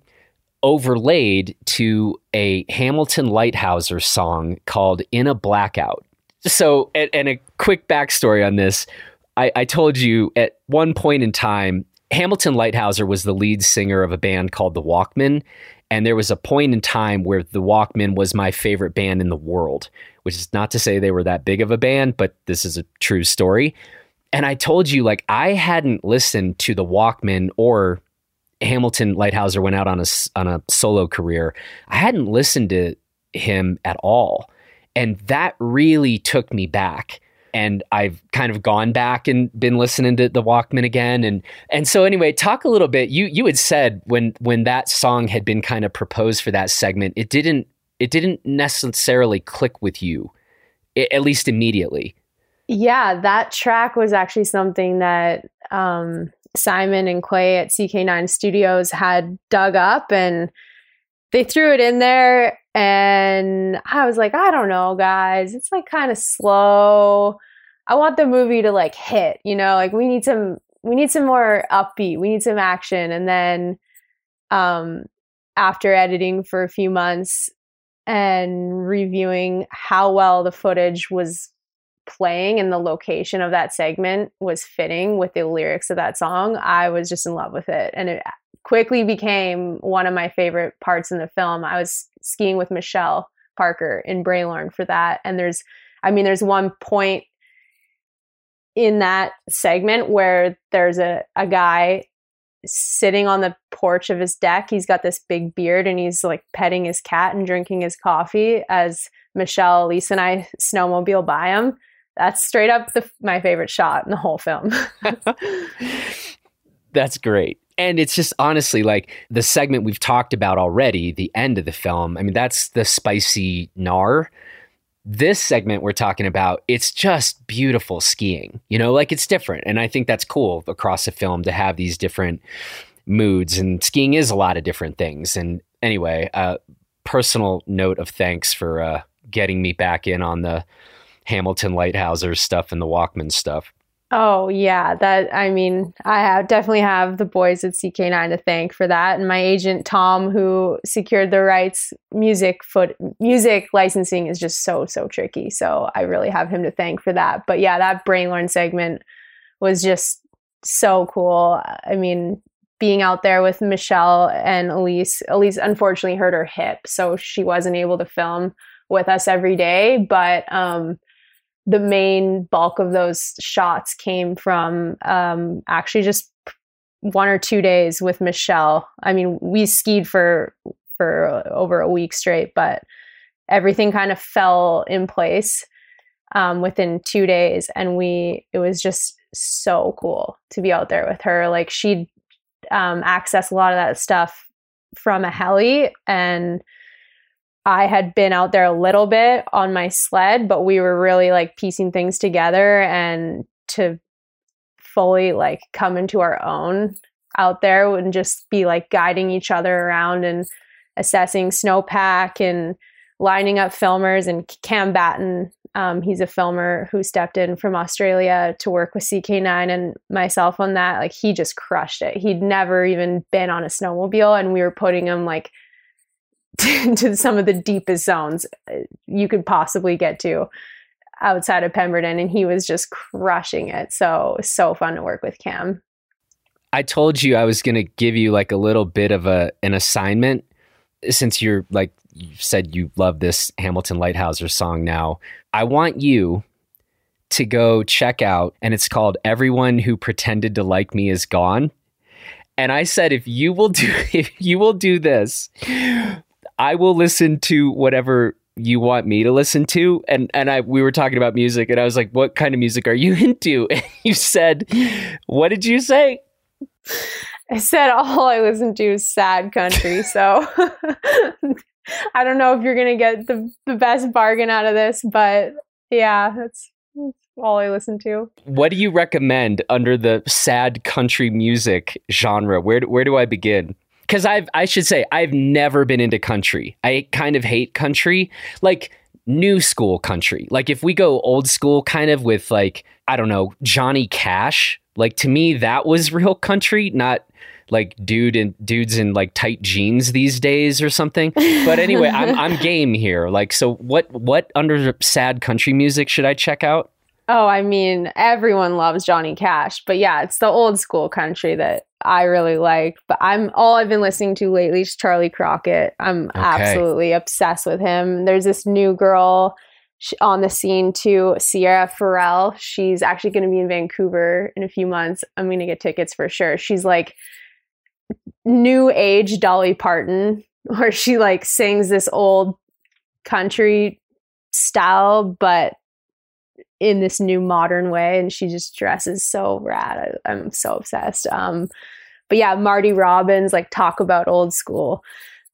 overlaid to a Hamilton Leithauser song called In a Blackout. So, and, and, a quick backstory on this. I, I told you at one point in time, Hamilton Leithauser was the lead singer of a band called the Walkmen. And there was a point in time where the Walkmen was my favorite band in the world, which is not to say they were that big of a band, but this is a true story. And I told you, like, I hadn't listened to the Walkmen or Hamilton Leithauser went out on a, on a solo career. I hadn't listened to him at all. And that really took me back. And I've kind of gone back and been listening to the Walkmen again. And and so anyway, talk a little bit. You you had said when when that song had been kind of proposed for that segment, it didn't it didn't necessarily click with you, at least immediately. Yeah, that track was actually something that um, Simon and Quay at CK9 Studios had dug up and they threw it in there and I was like, I don't know, guys. It's like kind of slow. I want the movie to like hit, you know, like we need some we need some more upbeat. We need some action. And then um after editing for a few months and reviewing how well the footage was playing and the location of that segment was fitting with the lyrics of that song, I was just in love with it. And it quickly became one of my favorite parts in the film. I was skiing with Michelle Parker in Bralorne for that. And there's, I mean, there's one point in that segment where there's a, a guy sitting on the porch of his deck. He's got this big beard and he's like petting his cat and drinking his coffee as Michelle, Lisa, and I snowmobile by him. That's straight up the, my favorite shot in the whole film. That's great and it's just honestly like the segment we've talked about already, the end of the film. I mean, that's the spicy gnar. this segment we're talking about, it's just beautiful skiing. You know, like it's different. And I think that's cool across a film to have these different moods. And skiing is a lot of different things. And anyway, uh, personal note of thanks for uh, getting me back in on the Hamilton Leithauser stuff and the Walkmen stuff. Oh yeah, that I mean, I have definitely have the boys at CK9 to thank for that, and my agent Tom, who secured the rights. Music foot music licensing is just so so tricky, so I really have him to thank for that. But yeah, that Bralorne segment was just so cool. I mean, being out there with Michelle and Elise. Elise unfortunately hurt her hip, so she wasn't able to film with us every day, but um the main bulk of those shots came from um, actually just one or two days with Michelle. I mean, we skied for for over a week straight, but everything kind of fell in place um, within two days, and we it was just so cool to be out there with her. Like she'd um, access a lot of that stuff from a heli and I had been out there a little bit on my sled, but we were really like piecing things together and to fully like come into our own out there and just be like guiding each other around and assessing snowpack and lining up filmers and Cam Batten. Um, he's a filmer who stepped in from Australia to work with CK9 and myself on that. Like he just crushed it. He'd never even been on a snowmobile, and we were putting him like to some of the deepest zones uh, you could possibly get to outside of Pemberton and he was just crushing it. So so fun to work with Cam. I told you I was going to give you like a little bit of a an assignment since you're like you said you love this Hamilton Leithauser song now. I want you to go check out and it's called Everyone Who Pretended to Like Me Is Gone. And I said if you will do if you will do this, I will listen to whatever you want me to listen to. And and I we were talking about music and I was like what kind of music are you into? And you said what did you say? I said all I listen to is sad country. So I don't know if you're going to get the the best bargain out of this but yeah that's, that's all I listen to. What do you recommend under the sad country music genre? Where where do I begin because I've I should say I've never been into country. I kind of hate country, like new school country. Like if we go old school, kind of with like I don't know Johnny Cash. Like to me, that was real country, not like dude and dudes in like tight jeans these days or something. But anyway, I'm I'm game here. Like so, what what under sad country music should I check out? Oh, I mean, everyone loves Johnny Cash, but yeah, it's the old school country that I really like. But I'm all I've been listening to lately is Charley Crockett. I'm okay. absolutely obsessed with him. There's this new girl on the scene too, Sierra Farrell. She's actually going to be in Vancouver in a few months. I'm going to get tickets for sure. She's like new age Dolly Parton, where she like sings this old country style, but in this new modern way and she just dresses so rad. I, am so obsessed. Um but yeah marty robbins like talk about old school.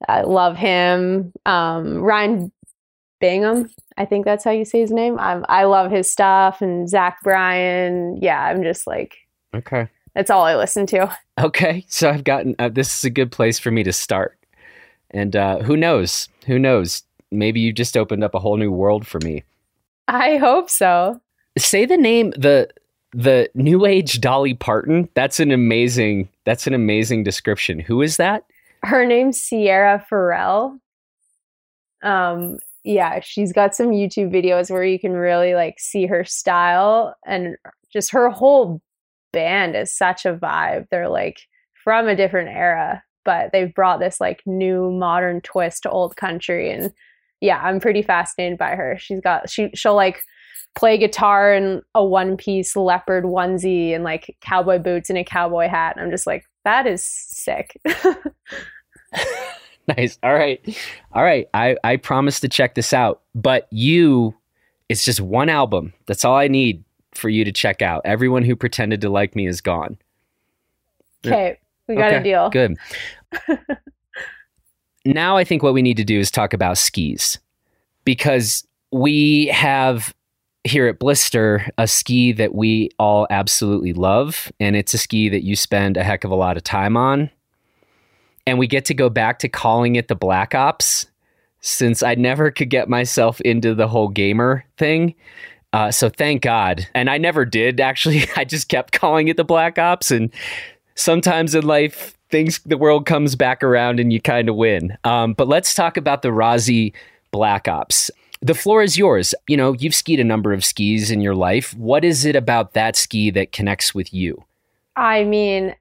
I love him. Um ryan bingham i think that's how you say his name. I'm, i love his stuff and zach bryan. Yeah i'm just like okay. that's all i listen to. Okay so i've gotten uh, this is a good place for me to start. And uh who knows? Who knows? Maybe you just opened up a whole new world for me I hope so. Say the name the the new age Dolly Parton. That's an amazing that's an amazing description. Who is that? Her name's Sierra Farrell. Um yeah, she's got some YouTube videos where you can really like see her style and just her whole band is such a vibe. They're like from a different era, but they've brought this like new modern twist to old country and yeah, I'm pretty fascinated by her. She's got she she'll like play guitar in a one piece leopard onesie and like cowboy boots and a cowboy hat. And I'm just like, that is sick. nice. All right. All right. I, I promise to check this out. But you, it's just one album. That's all I need for you to check out. Everyone who pretended to like me is gone. Okay. We got okay, a deal. Good. now I think what we need to do is talk about skis because we have here at Blister a ski that we all absolutely love, and it's a ski that you spend a heck of a lot of time on. And we get to go back to calling it the Black Ops since I never could get myself into the whole gamer thing. Uh, so thank God. And I never did actually. I just kept calling it the Black Ops. And sometimes in life, things, the world comes back around and you kind of win. Um, but let's talk about the Rossi Black Ops. The floor is yours. You know, you've skied a number of skis in your life. What is it about that ski that connects with you? I mean,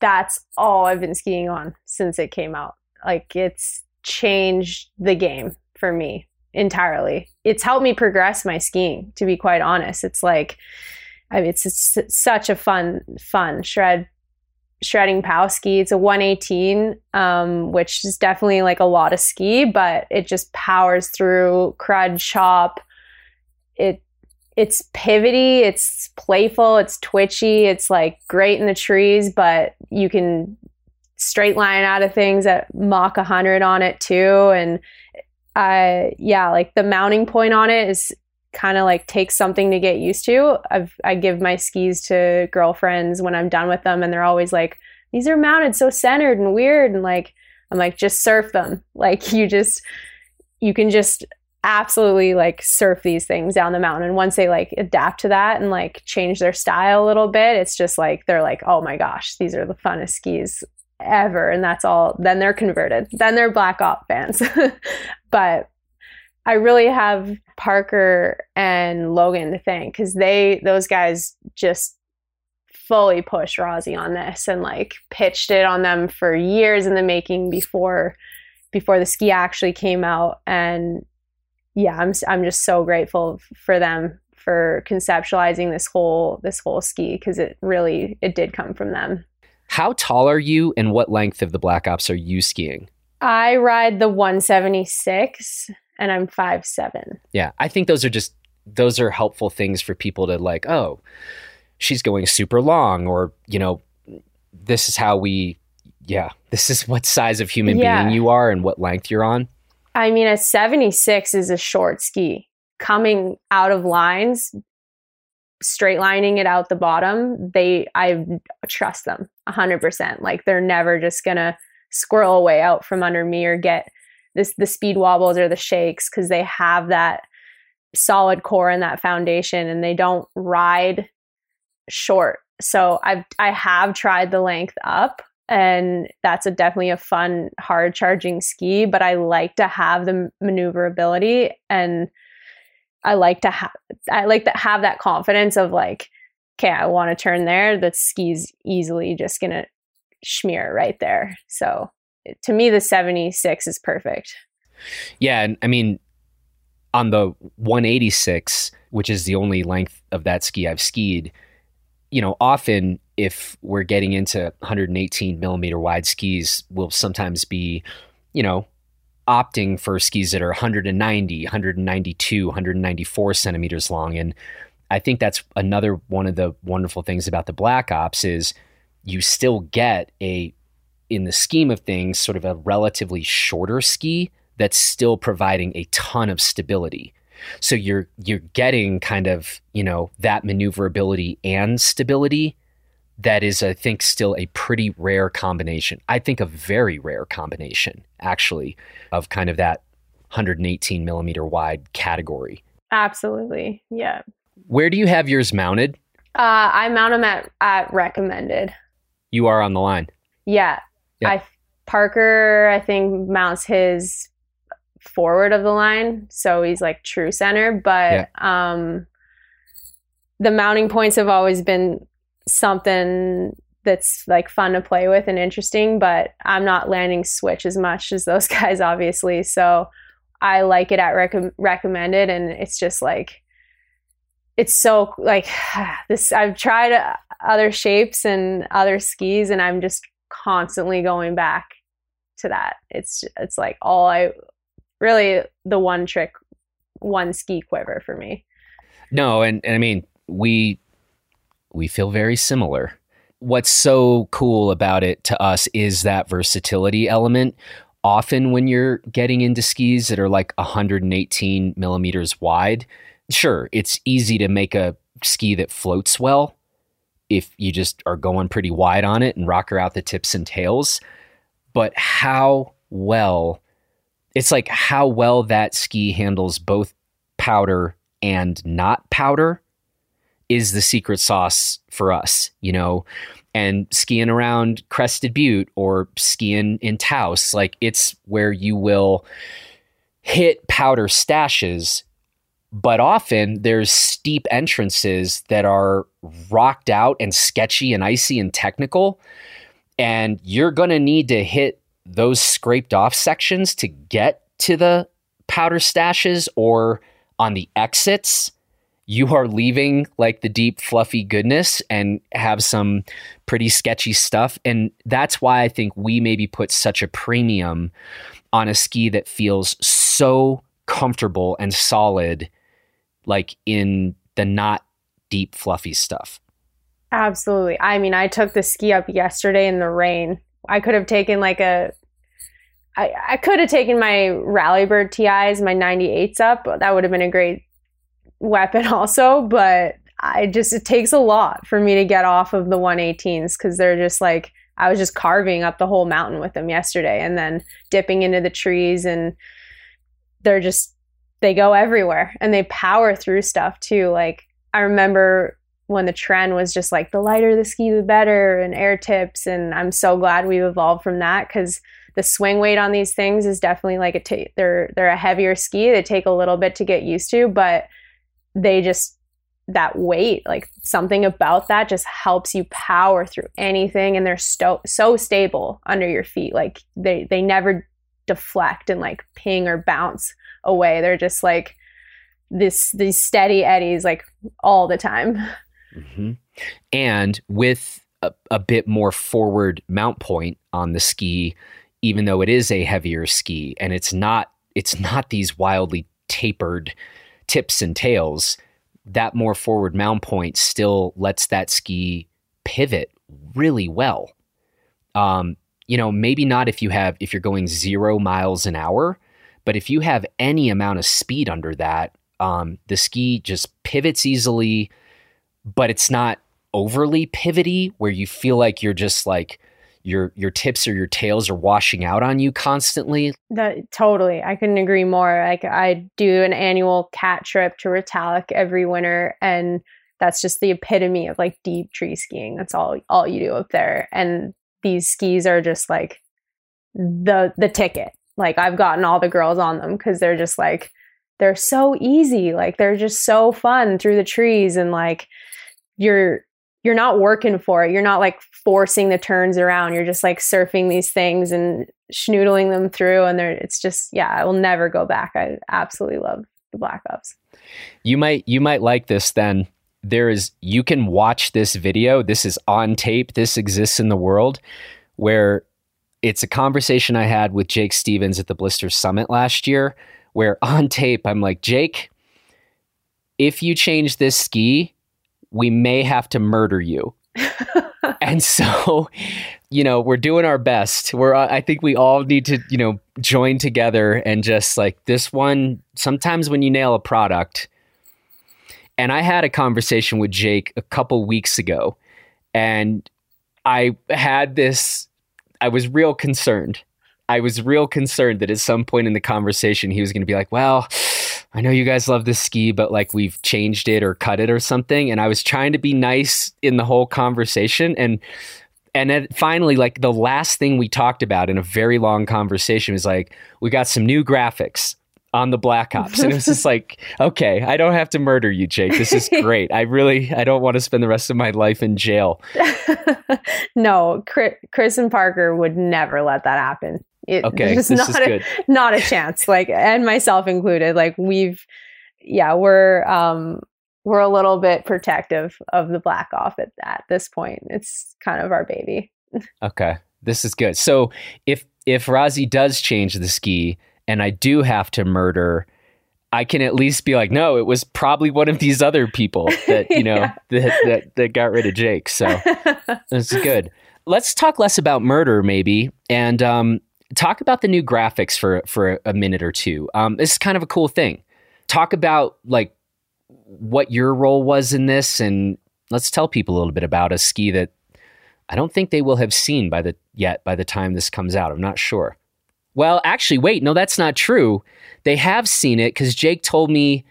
that's all I've been skiing on since it came out. Like it's changed the game for me entirely. It's helped me progress my skiing, to be quite honest. It's like, I mean, it's, it's such a fun, fun shred, shredding pow ski. It's a 118, um, which is definitely like a lot of ski, but it just powers through crud chop. It, it's pivoty, it's playful, it's twitchy, it's like great in the trees, but you can straight line out of things at Mach 100 on it too. And uh, yeah, like the mounting point on it is kind of like takes something to get used to. I've, I give my skis to girlfriends when I'm done with them, and they're always like, "These are mounted so centered and weird," and like I'm like, just surf them. Like you just you can just absolutely like surf these things down the mountain. And once they like adapt to that and like change their style a little bit, it's just like they're like, oh my gosh, these are the funnest skis ever and that's all then they're converted then they're black op fans but i really have parker and logan to thank because they those guys just fully pushed Rossi on this and like pitched it on them for years in the making before before the ski actually came out. And yeah i'm i'm just so grateful for them for conceptualizing this whole this whole ski because it really it did come from them. How tall are you and what length of the Black Ops are you skiing? I ride the 176 and I'm five seven. Yeah, I think those are just those are helpful things for people to like, oh, she's going super long or, you know, this is how we yeah, this is what size of human yeah. being you are and what length you're on. I mean, a 76 is a short ski. Coming out of lines, straight lining it out the bottom, they I trust them 100%. Like they're never just going to squirrel away out from under me or get this the speed wobbles or the shakes cuz they have that solid core and that foundation and they don't ride short. So I've I have tried the length up and that's a definitely a fun hard charging ski, but I like to have the maneuverability and I like to have I like to have that confidence of like, okay, I want to turn there. The ski's easily just gonna smear right there. So to me, the 76 is perfect. Yeah, and I mean, on the 186, which is the only length of that ski I've skied, you know, often if we're getting into 118 millimeter wide skis, we'll sometimes be, you know, opting for skis that are 190, 192, 194 centimeters long. And I think that's another one of the wonderful things about the Black Ops is you still get a, in the scheme of things, sort of a relatively shorter ski that's still providing a ton of stability. So you're you're getting kind of, you know, that maneuverability and stability that is, I think, still a pretty rare combination. I think a very rare combination, actually, of kind of that 118 millimeter wide category. Absolutely. Yeah. Where do you have yours mounted? Uh, I mount them at, at recommended. You are on the line. Yeah. Yeah. I Parker, I think, mounts his forward of the line. So he's like true center. But yeah. um, the mounting points have always been something that's like fun to play with and interesting, but I'm not landing switch as much as those guys, obviously. So I like it at rec- recommended, and it's just like it's so like this. I've tried other shapes and other skis, and I'm just constantly going back to that. It's it's like all I really the one trick, one ski quiver for me. No, and, and I mean we we feel very similar. What's so cool about it to us is that versatility element. often when you're getting into skis that are like 118 millimeters wide. Sure, it's easy to make a ski that floats well if you just are going pretty wide on it and rocker out the tips and tails. But how well, it's like how well that ski handles both powder and not powder is the secret sauce for us, you know, and skiing around Crested Butte or skiing in Taos, like it's where you will hit powder stashes, but often there's steep entrances that are rocked out and sketchy and icy and technical. And you're going to need to hit those scraped off sections to get to the powder stashes or on the exits you are leaving like the deep fluffy goodness and have some pretty sketchy stuff and that's why i think we maybe put such a premium on a ski that feels so comfortable and solid like in the not deep fluffy stuff. Absolutely. I mean i took the ski up yesterday in the rain. I could have taken like a I, I could have taken my Rally Rallybird TIs, my 98s up. That would have been a great weapon also, but I just it takes a lot for me to get off of the 118s because they're just like I was just carving up the whole mountain with them yesterday and then dipping into the trees and they're just they go everywhere and they power through stuff too. Like I remember when the trend was just like the lighter the ski the better and air tips and I'm so glad we've evolved from that cuz the swing weight on these things is definitely like a t- they're they're a heavier ski. They take a little bit to get used to, but they just that weight like something about that just helps you power through anything and they're so so stable under your feet like they they never deflect and like ping or bounce away they're just like this these steady eddies like all the time mm-hmm. and with a, a bit more forward mount point on the ski even though it is a heavier ski and it's not it's not these wildly tapered tips and tails, that more forward mount point still lets that ski pivot really well. Um, you know, maybe not if you have if you're going zero miles an hour, but if you have any amount of speed under that, um, the ski just pivots easily, but it's not overly pivoty where you feel like you're just like your your tips or your tails are washing out on you constantly. That totally. I couldn't agree more. Like I do an annual cat trip to Retallack every winter and that's just the epitome of like deep tree skiing. That's all all you do up there. And these skis are just like the the ticket. Like I've gotten all the girls on them cuz they're just like they're so easy. Like they're just so fun through the trees and like you're you're not working for it. You're not like forcing the turns around. You're just like surfing these things and schnoodling them through. And they're, it's just, yeah, I will never go back. I absolutely love the Black Ops. You might, you might like this then. There is, you can watch this video. This is on tape. This exists in the world where it's a conversation I had with Jake Stevens at the Blister Summit last year, where on tape, I'm like, Jake, if you change this ski, we may have to murder you. and so, you know, we're doing our best. We're, uh, I think we all need to, you know, join together and just like this one. Sometimes when you nail a product, and I had a conversation with Jake a couple weeks ago, and I had this, I was real concerned. I was real concerned that at some point in the conversation, he was going to be like, well, I know you guys love this ski, but like we've changed it or cut it or something. And I was trying to be nice in the whole conversation. And and then finally, like the last thing we talked about in a very long conversation was like, we got some new graphics on the Black Ops. And it was just like, okay, I don't have to murder you, Jake. This is great. I really, I don't want to spend the rest of my life in jail. no, Chris and Parker would never let that happen. It, okay, this not is a, good. Not a chance. Like, and myself included. Like, we've, yeah, we're um we're a little bit protective of the black off at, at this point. It's kind of our baby. okay, this is good. So if if Rossi does change the ski, and I do have to murder. I can at least be like, no, it was probably one of these other people that you know yeah. that, that that got rid of Jake. So that's good. Let's talk less about murder, maybe, and um, talk about the new graphics for for a minute or two. Um, this is kind of a cool thing. Talk about like what your role was in this, and let's tell people a little bit about a ski that I don't think they will have seen by the yet by the time this comes out. I'm not sure. Well, actually, wait, no, that's not true. They have seen it because Jake told me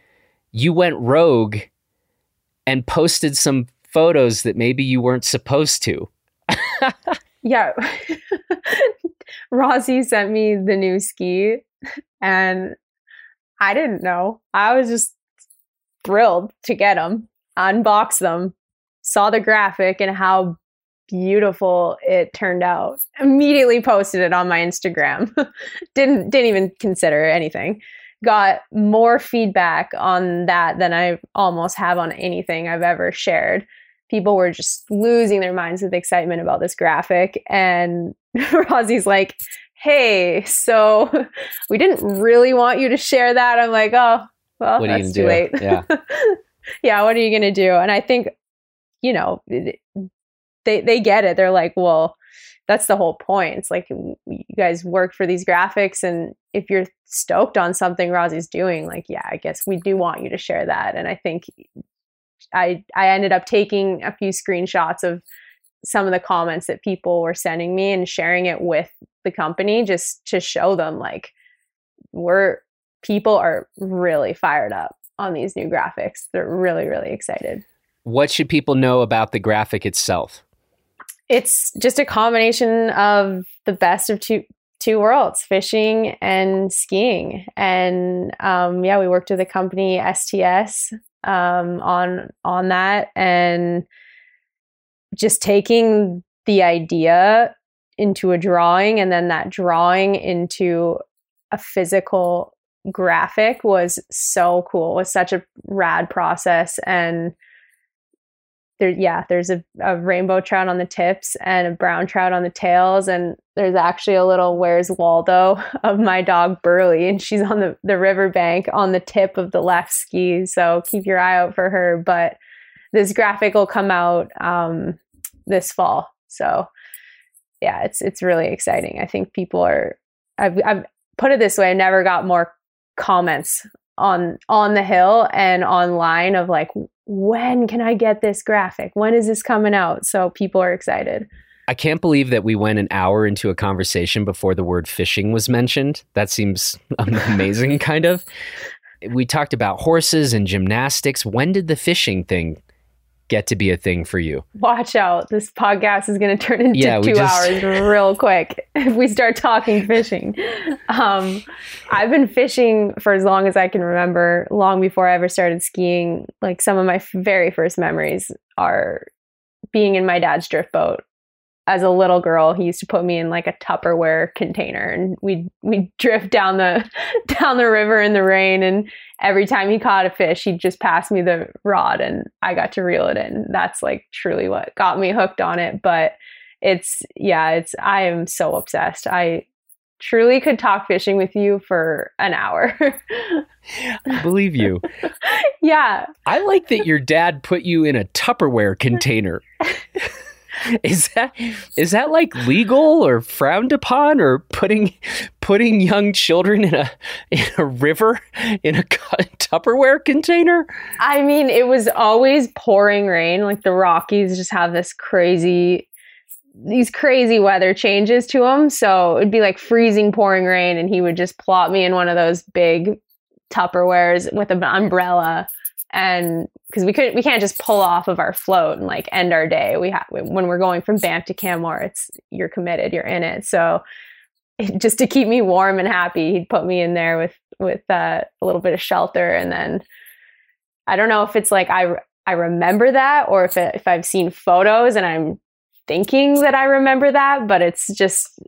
you went rogue and posted some photos that maybe you weren't supposed to. yeah. Rossi sent me the new ski and I didn't know. I was just thrilled to get them, unbox them, saw the graphic and how beautiful it turned out. Immediately posted it on my Instagram. didn't didn't even consider anything. Got more feedback on that than I almost have on anything I've ever shared. People were just losing their minds with excitement about this graphic and Rossi's like, "Hey, so we didn't really want you to share that." I'm like, "Oh, well, What that's too do? late." Yeah. yeah, what are you going to do? And I think you know, they they get it. They're like, well, that's the whole point. It's like you guys work for these graphics, and if you're stoked on something Rossi's doing, like, yeah, I guess we do want you to share that. And I think I I ended up taking a few screenshots of some of the comments that people were sending me and sharing it with the company just to show them like we're people are really fired up on these new graphics. They're really really excited. What should people know about the graphic itself? It's just a combination of the best of two two worlds fishing and skiing. And um, yeah we worked with a company sts um, on on that and just taking the idea into a drawing and then that drawing into a physical graphic was so cool. It was such a rad process and there yeah there's a, a rainbow trout on the tips and a brown trout on the tails and there's actually a little where's waldo of my dog burley and she's on the, the riverbank on the tip of the left ski so keep your eye out for her but this graphic will come out um, this fall so yeah it's it's really exciting. I think people are i've, I've put it this way i never got more comments on on the hill and online of like when can I get this graphic? When is this coming out? So people are excited. I can't believe that we went an hour into a conversation before the word fishing was mentioned. That seems amazing, kind of. We talked about horses and gymnastics. When did the fishing thing get to be a thing for you? Watch out. This podcast is going to turn into Yeah, two just- hours real quick if we start talking fishing. Um, I've been fishing for as long as I can remember, long before I ever started skiing. Like some of my very first memories are being in my dad's drift boat. As a little girl, he used to put me in like a Tupperware container, and we'd we'd drift down the down the river in the rain. And every time he caught a fish, he'd just pass me the rod, and I got to reel it in. That's like truly what got me hooked on it. But it's yeah, it's I am so obsessed. I truly could talk fishing with you for an hour. I believe you. yeah, I like that your dad put you in a Tupperware container. Is that is that like legal or frowned upon or putting putting young children in a in a river in a Tupperware container? I mean, it was always pouring rain. Like the Rockies just have this crazy, these crazy weather changes to them. So it'd be like freezing, pouring rain, and he would just plop me in one of those big Tupperwares with an umbrella. And because we couldn't, we can't just pull off of our float and like end our day. We have when we're going from Banff to Canmore, it's you're committed, you're in it. So just to keep me warm and happy, he'd put me in there with with uh, a little bit of shelter, and then I don't know if it's like I I remember that or if it, if I've seen photos and I'm thinking that I remember that, but it's just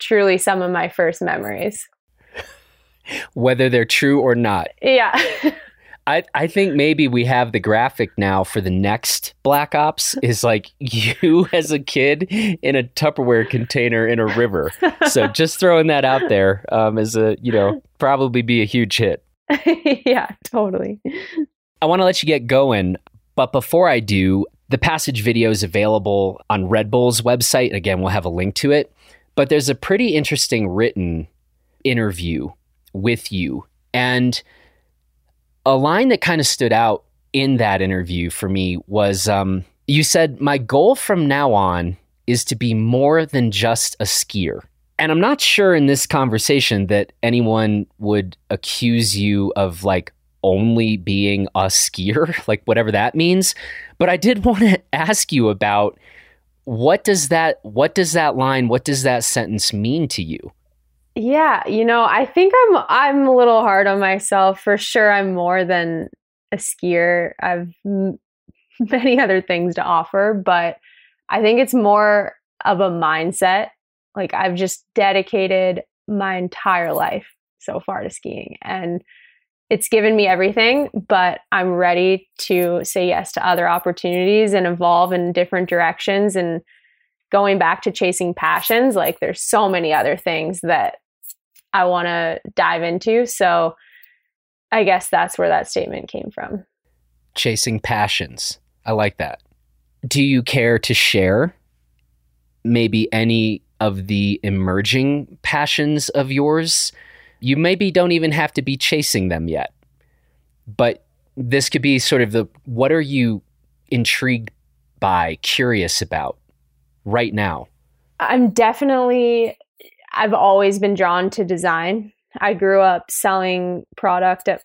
truly some of my first memories. Whether they're true or not. Yeah. I, I think maybe we have the graphic now for the next Black Ops is like you as a kid in a Tupperware container in a river. So just throwing that out there um, is a you know probably be a huge hit. yeah, totally. I want to let you get going, but before I do, the passage video is available on Red Bull's website. Again, we'll have a link to it. but there's a pretty interesting written interview with you. And a line that kind of stood out in that interview for me was um, you said, My goal from now on is to be more than just a skier. And I'm not sure in this conversation that anyone would accuse you of like only being a skier, like whatever that means. But I did want to ask you about what does that what does that line, what does that sentence mean to you? Yeah, you know, I think I'm I'm a little hard on myself. For sure I'm more than a skier. I've many other things to offer, but I think it's more of a mindset. Like I've just dedicated my entire life so far to skiing and it's given me everything, but I'm ready to say yes to other opportunities and evolve in different directions and going back to chasing passions. Like there's so many other things that I want to dive into. So I guess that's where that statement came from. Chasing passions. I like that. Do you care to share maybe any of the emerging passions of yours? You maybe don't even have to be chasing them yet, but this could be sort of the what are you intrigued by, curious about right now? I'm definitely, I've always been drawn to design. I grew up selling product at,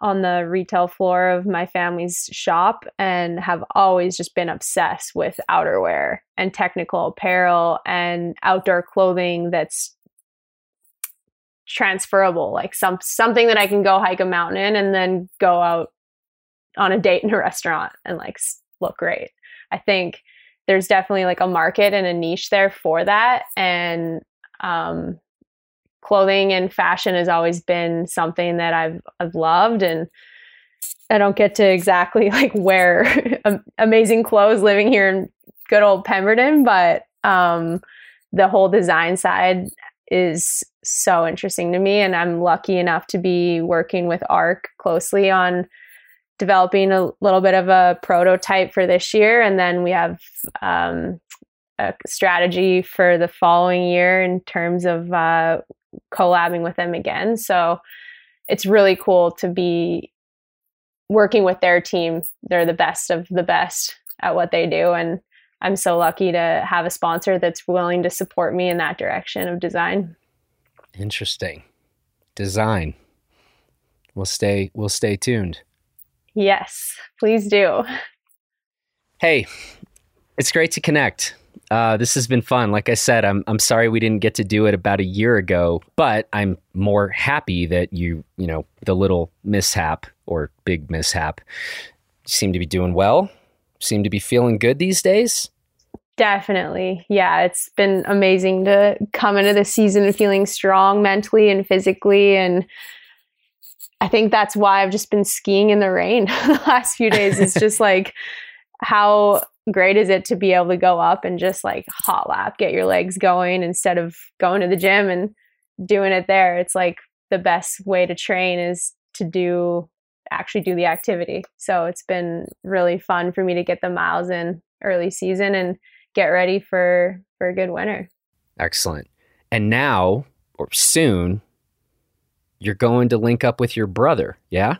on the retail floor of my family's shop and have always just been obsessed with outerwear and technical apparel and outdoor clothing that's transferable like some something that i can go hike a mountain in and then go out on a date in a restaurant and like look great i think there's definitely like a market and a niche there for that and um, clothing and fashion has always been something that i've i've loved and i don't get to exactly like wear amazing clothes living here in good old pemberton but um, the whole design side is so interesting to me. And I'm lucky enough to be working with ARC closely on developing a little bit of a prototype for this year. And then we have um, a strategy for the following year in terms of uh, collabing with them again. So it's really cool to be working with their team. They're the best of the best at what they do. And I'm so lucky to have a sponsor that's willing to support me in that direction of design. Interesting. Design. We'll stay we'll stay tuned. Yes, please do. Hey, it's great to connect. Uh, this has been fun. Like I said, I'm I'm sorry we didn't get to do it about a year ago, but I'm more happy that you you know the little mishap or big mishap seem to be doing well. Seem to be feeling good these days. Definitely. Yeah, it's been amazing to come into the season feeling strong mentally and physically. And I think that's why I've just been skiing in the rain the last few days. It's just like, how great is it to be able to go up and just like hot lap, get your legs going instead of going to the gym and doing it there? It's like the best way to train is to do actually do the activity. So it's been really fun for me to get the miles in early season and get ready for for a good winter. Excellent. And now or soon you're going to link up with your brother, yeah?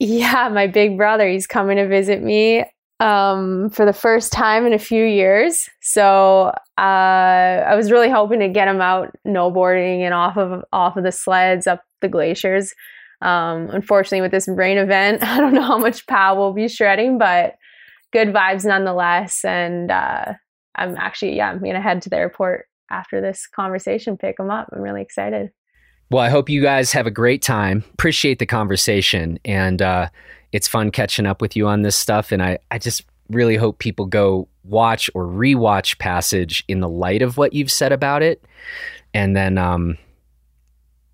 Yeah, my big brother. He's coming to visit me um, for the first time in a few years. So uh, I was really hoping to get him out snowboarding and off of off of the sleds up the glaciers. Um, unfortunately, with this rain event, I don't know how much POW we'll be shredding, but good vibes nonetheless. And uh, I'm actually, yeah, I'm to head to the airport after this conversation, pick them up. I'm really excited. Well, I hope you guys have a great time. Appreciate the conversation. And uh, it's fun catching up with you on this stuff. And I, I just really hope people go watch or rewatch Passage in the light of what you've said about it. And then um,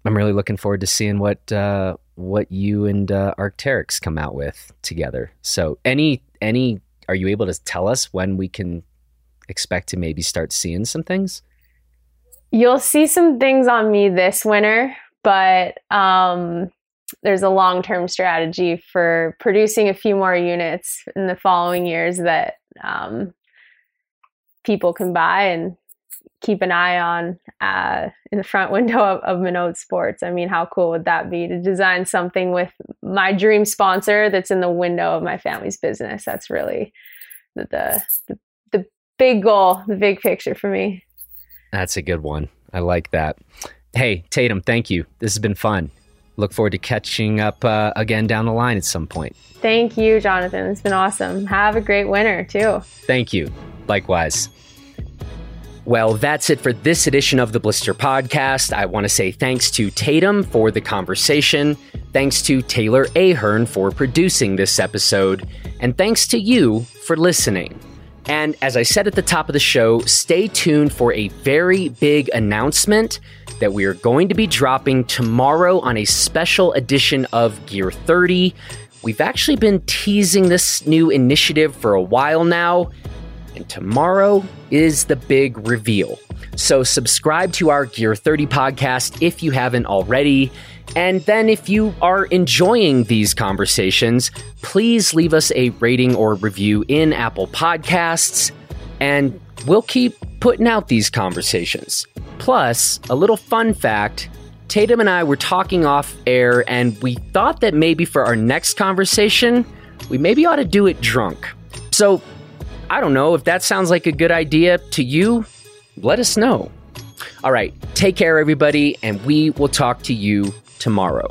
I'm really looking forward to seeing what uh, what you and uh, Arc'teryx come out with together. So, any any, are you able to tell us when we can expect to maybe start seeing some things? You'll see some things on me this winter, but um, there's a long term strategy for producing a few more units in the following years that um, people can buy and keep an eye on uh, in the front window of, of Monod Sports. I mean, how cool would that be to design something with my dream sponsor that's in the window of my family's business? That's really the, the, the, the big goal, the big picture for me. That's a good one. I like that. Hey, Tatum, thank you. This has been fun. Look forward to catching up uh, again down the line at some point. Thank you, Jonathan. It's been awesome. Have a great winter, too. Thank you. Likewise. Well, that's it for this edition of the Blister Podcast. I want to say thanks to Tatum for the conversation, thanks to Taylor Ahern for producing this episode, and thanks to you for listening. And as I said at the top of the show, stay tuned for a very big announcement that we are going to be dropping tomorrow on a special edition of Gear 30. We've actually been teasing this new initiative for a while now, and tomorrow is the big reveal. So, subscribe to our Gear 30 podcast if you haven't already. And then, if you are enjoying these conversations, please leave us a rating or review in Apple Podcasts, and we'll keep putting out these conversations. Plus, a little fun fact Tatum and I were talking off air, and we thought that maybe for our next conversation, we maybe ought to do it drunk. So, I don't know if that sounds like a good idea to you. Let us know. All right, take care, everybody, and we will talk to you tomorrow.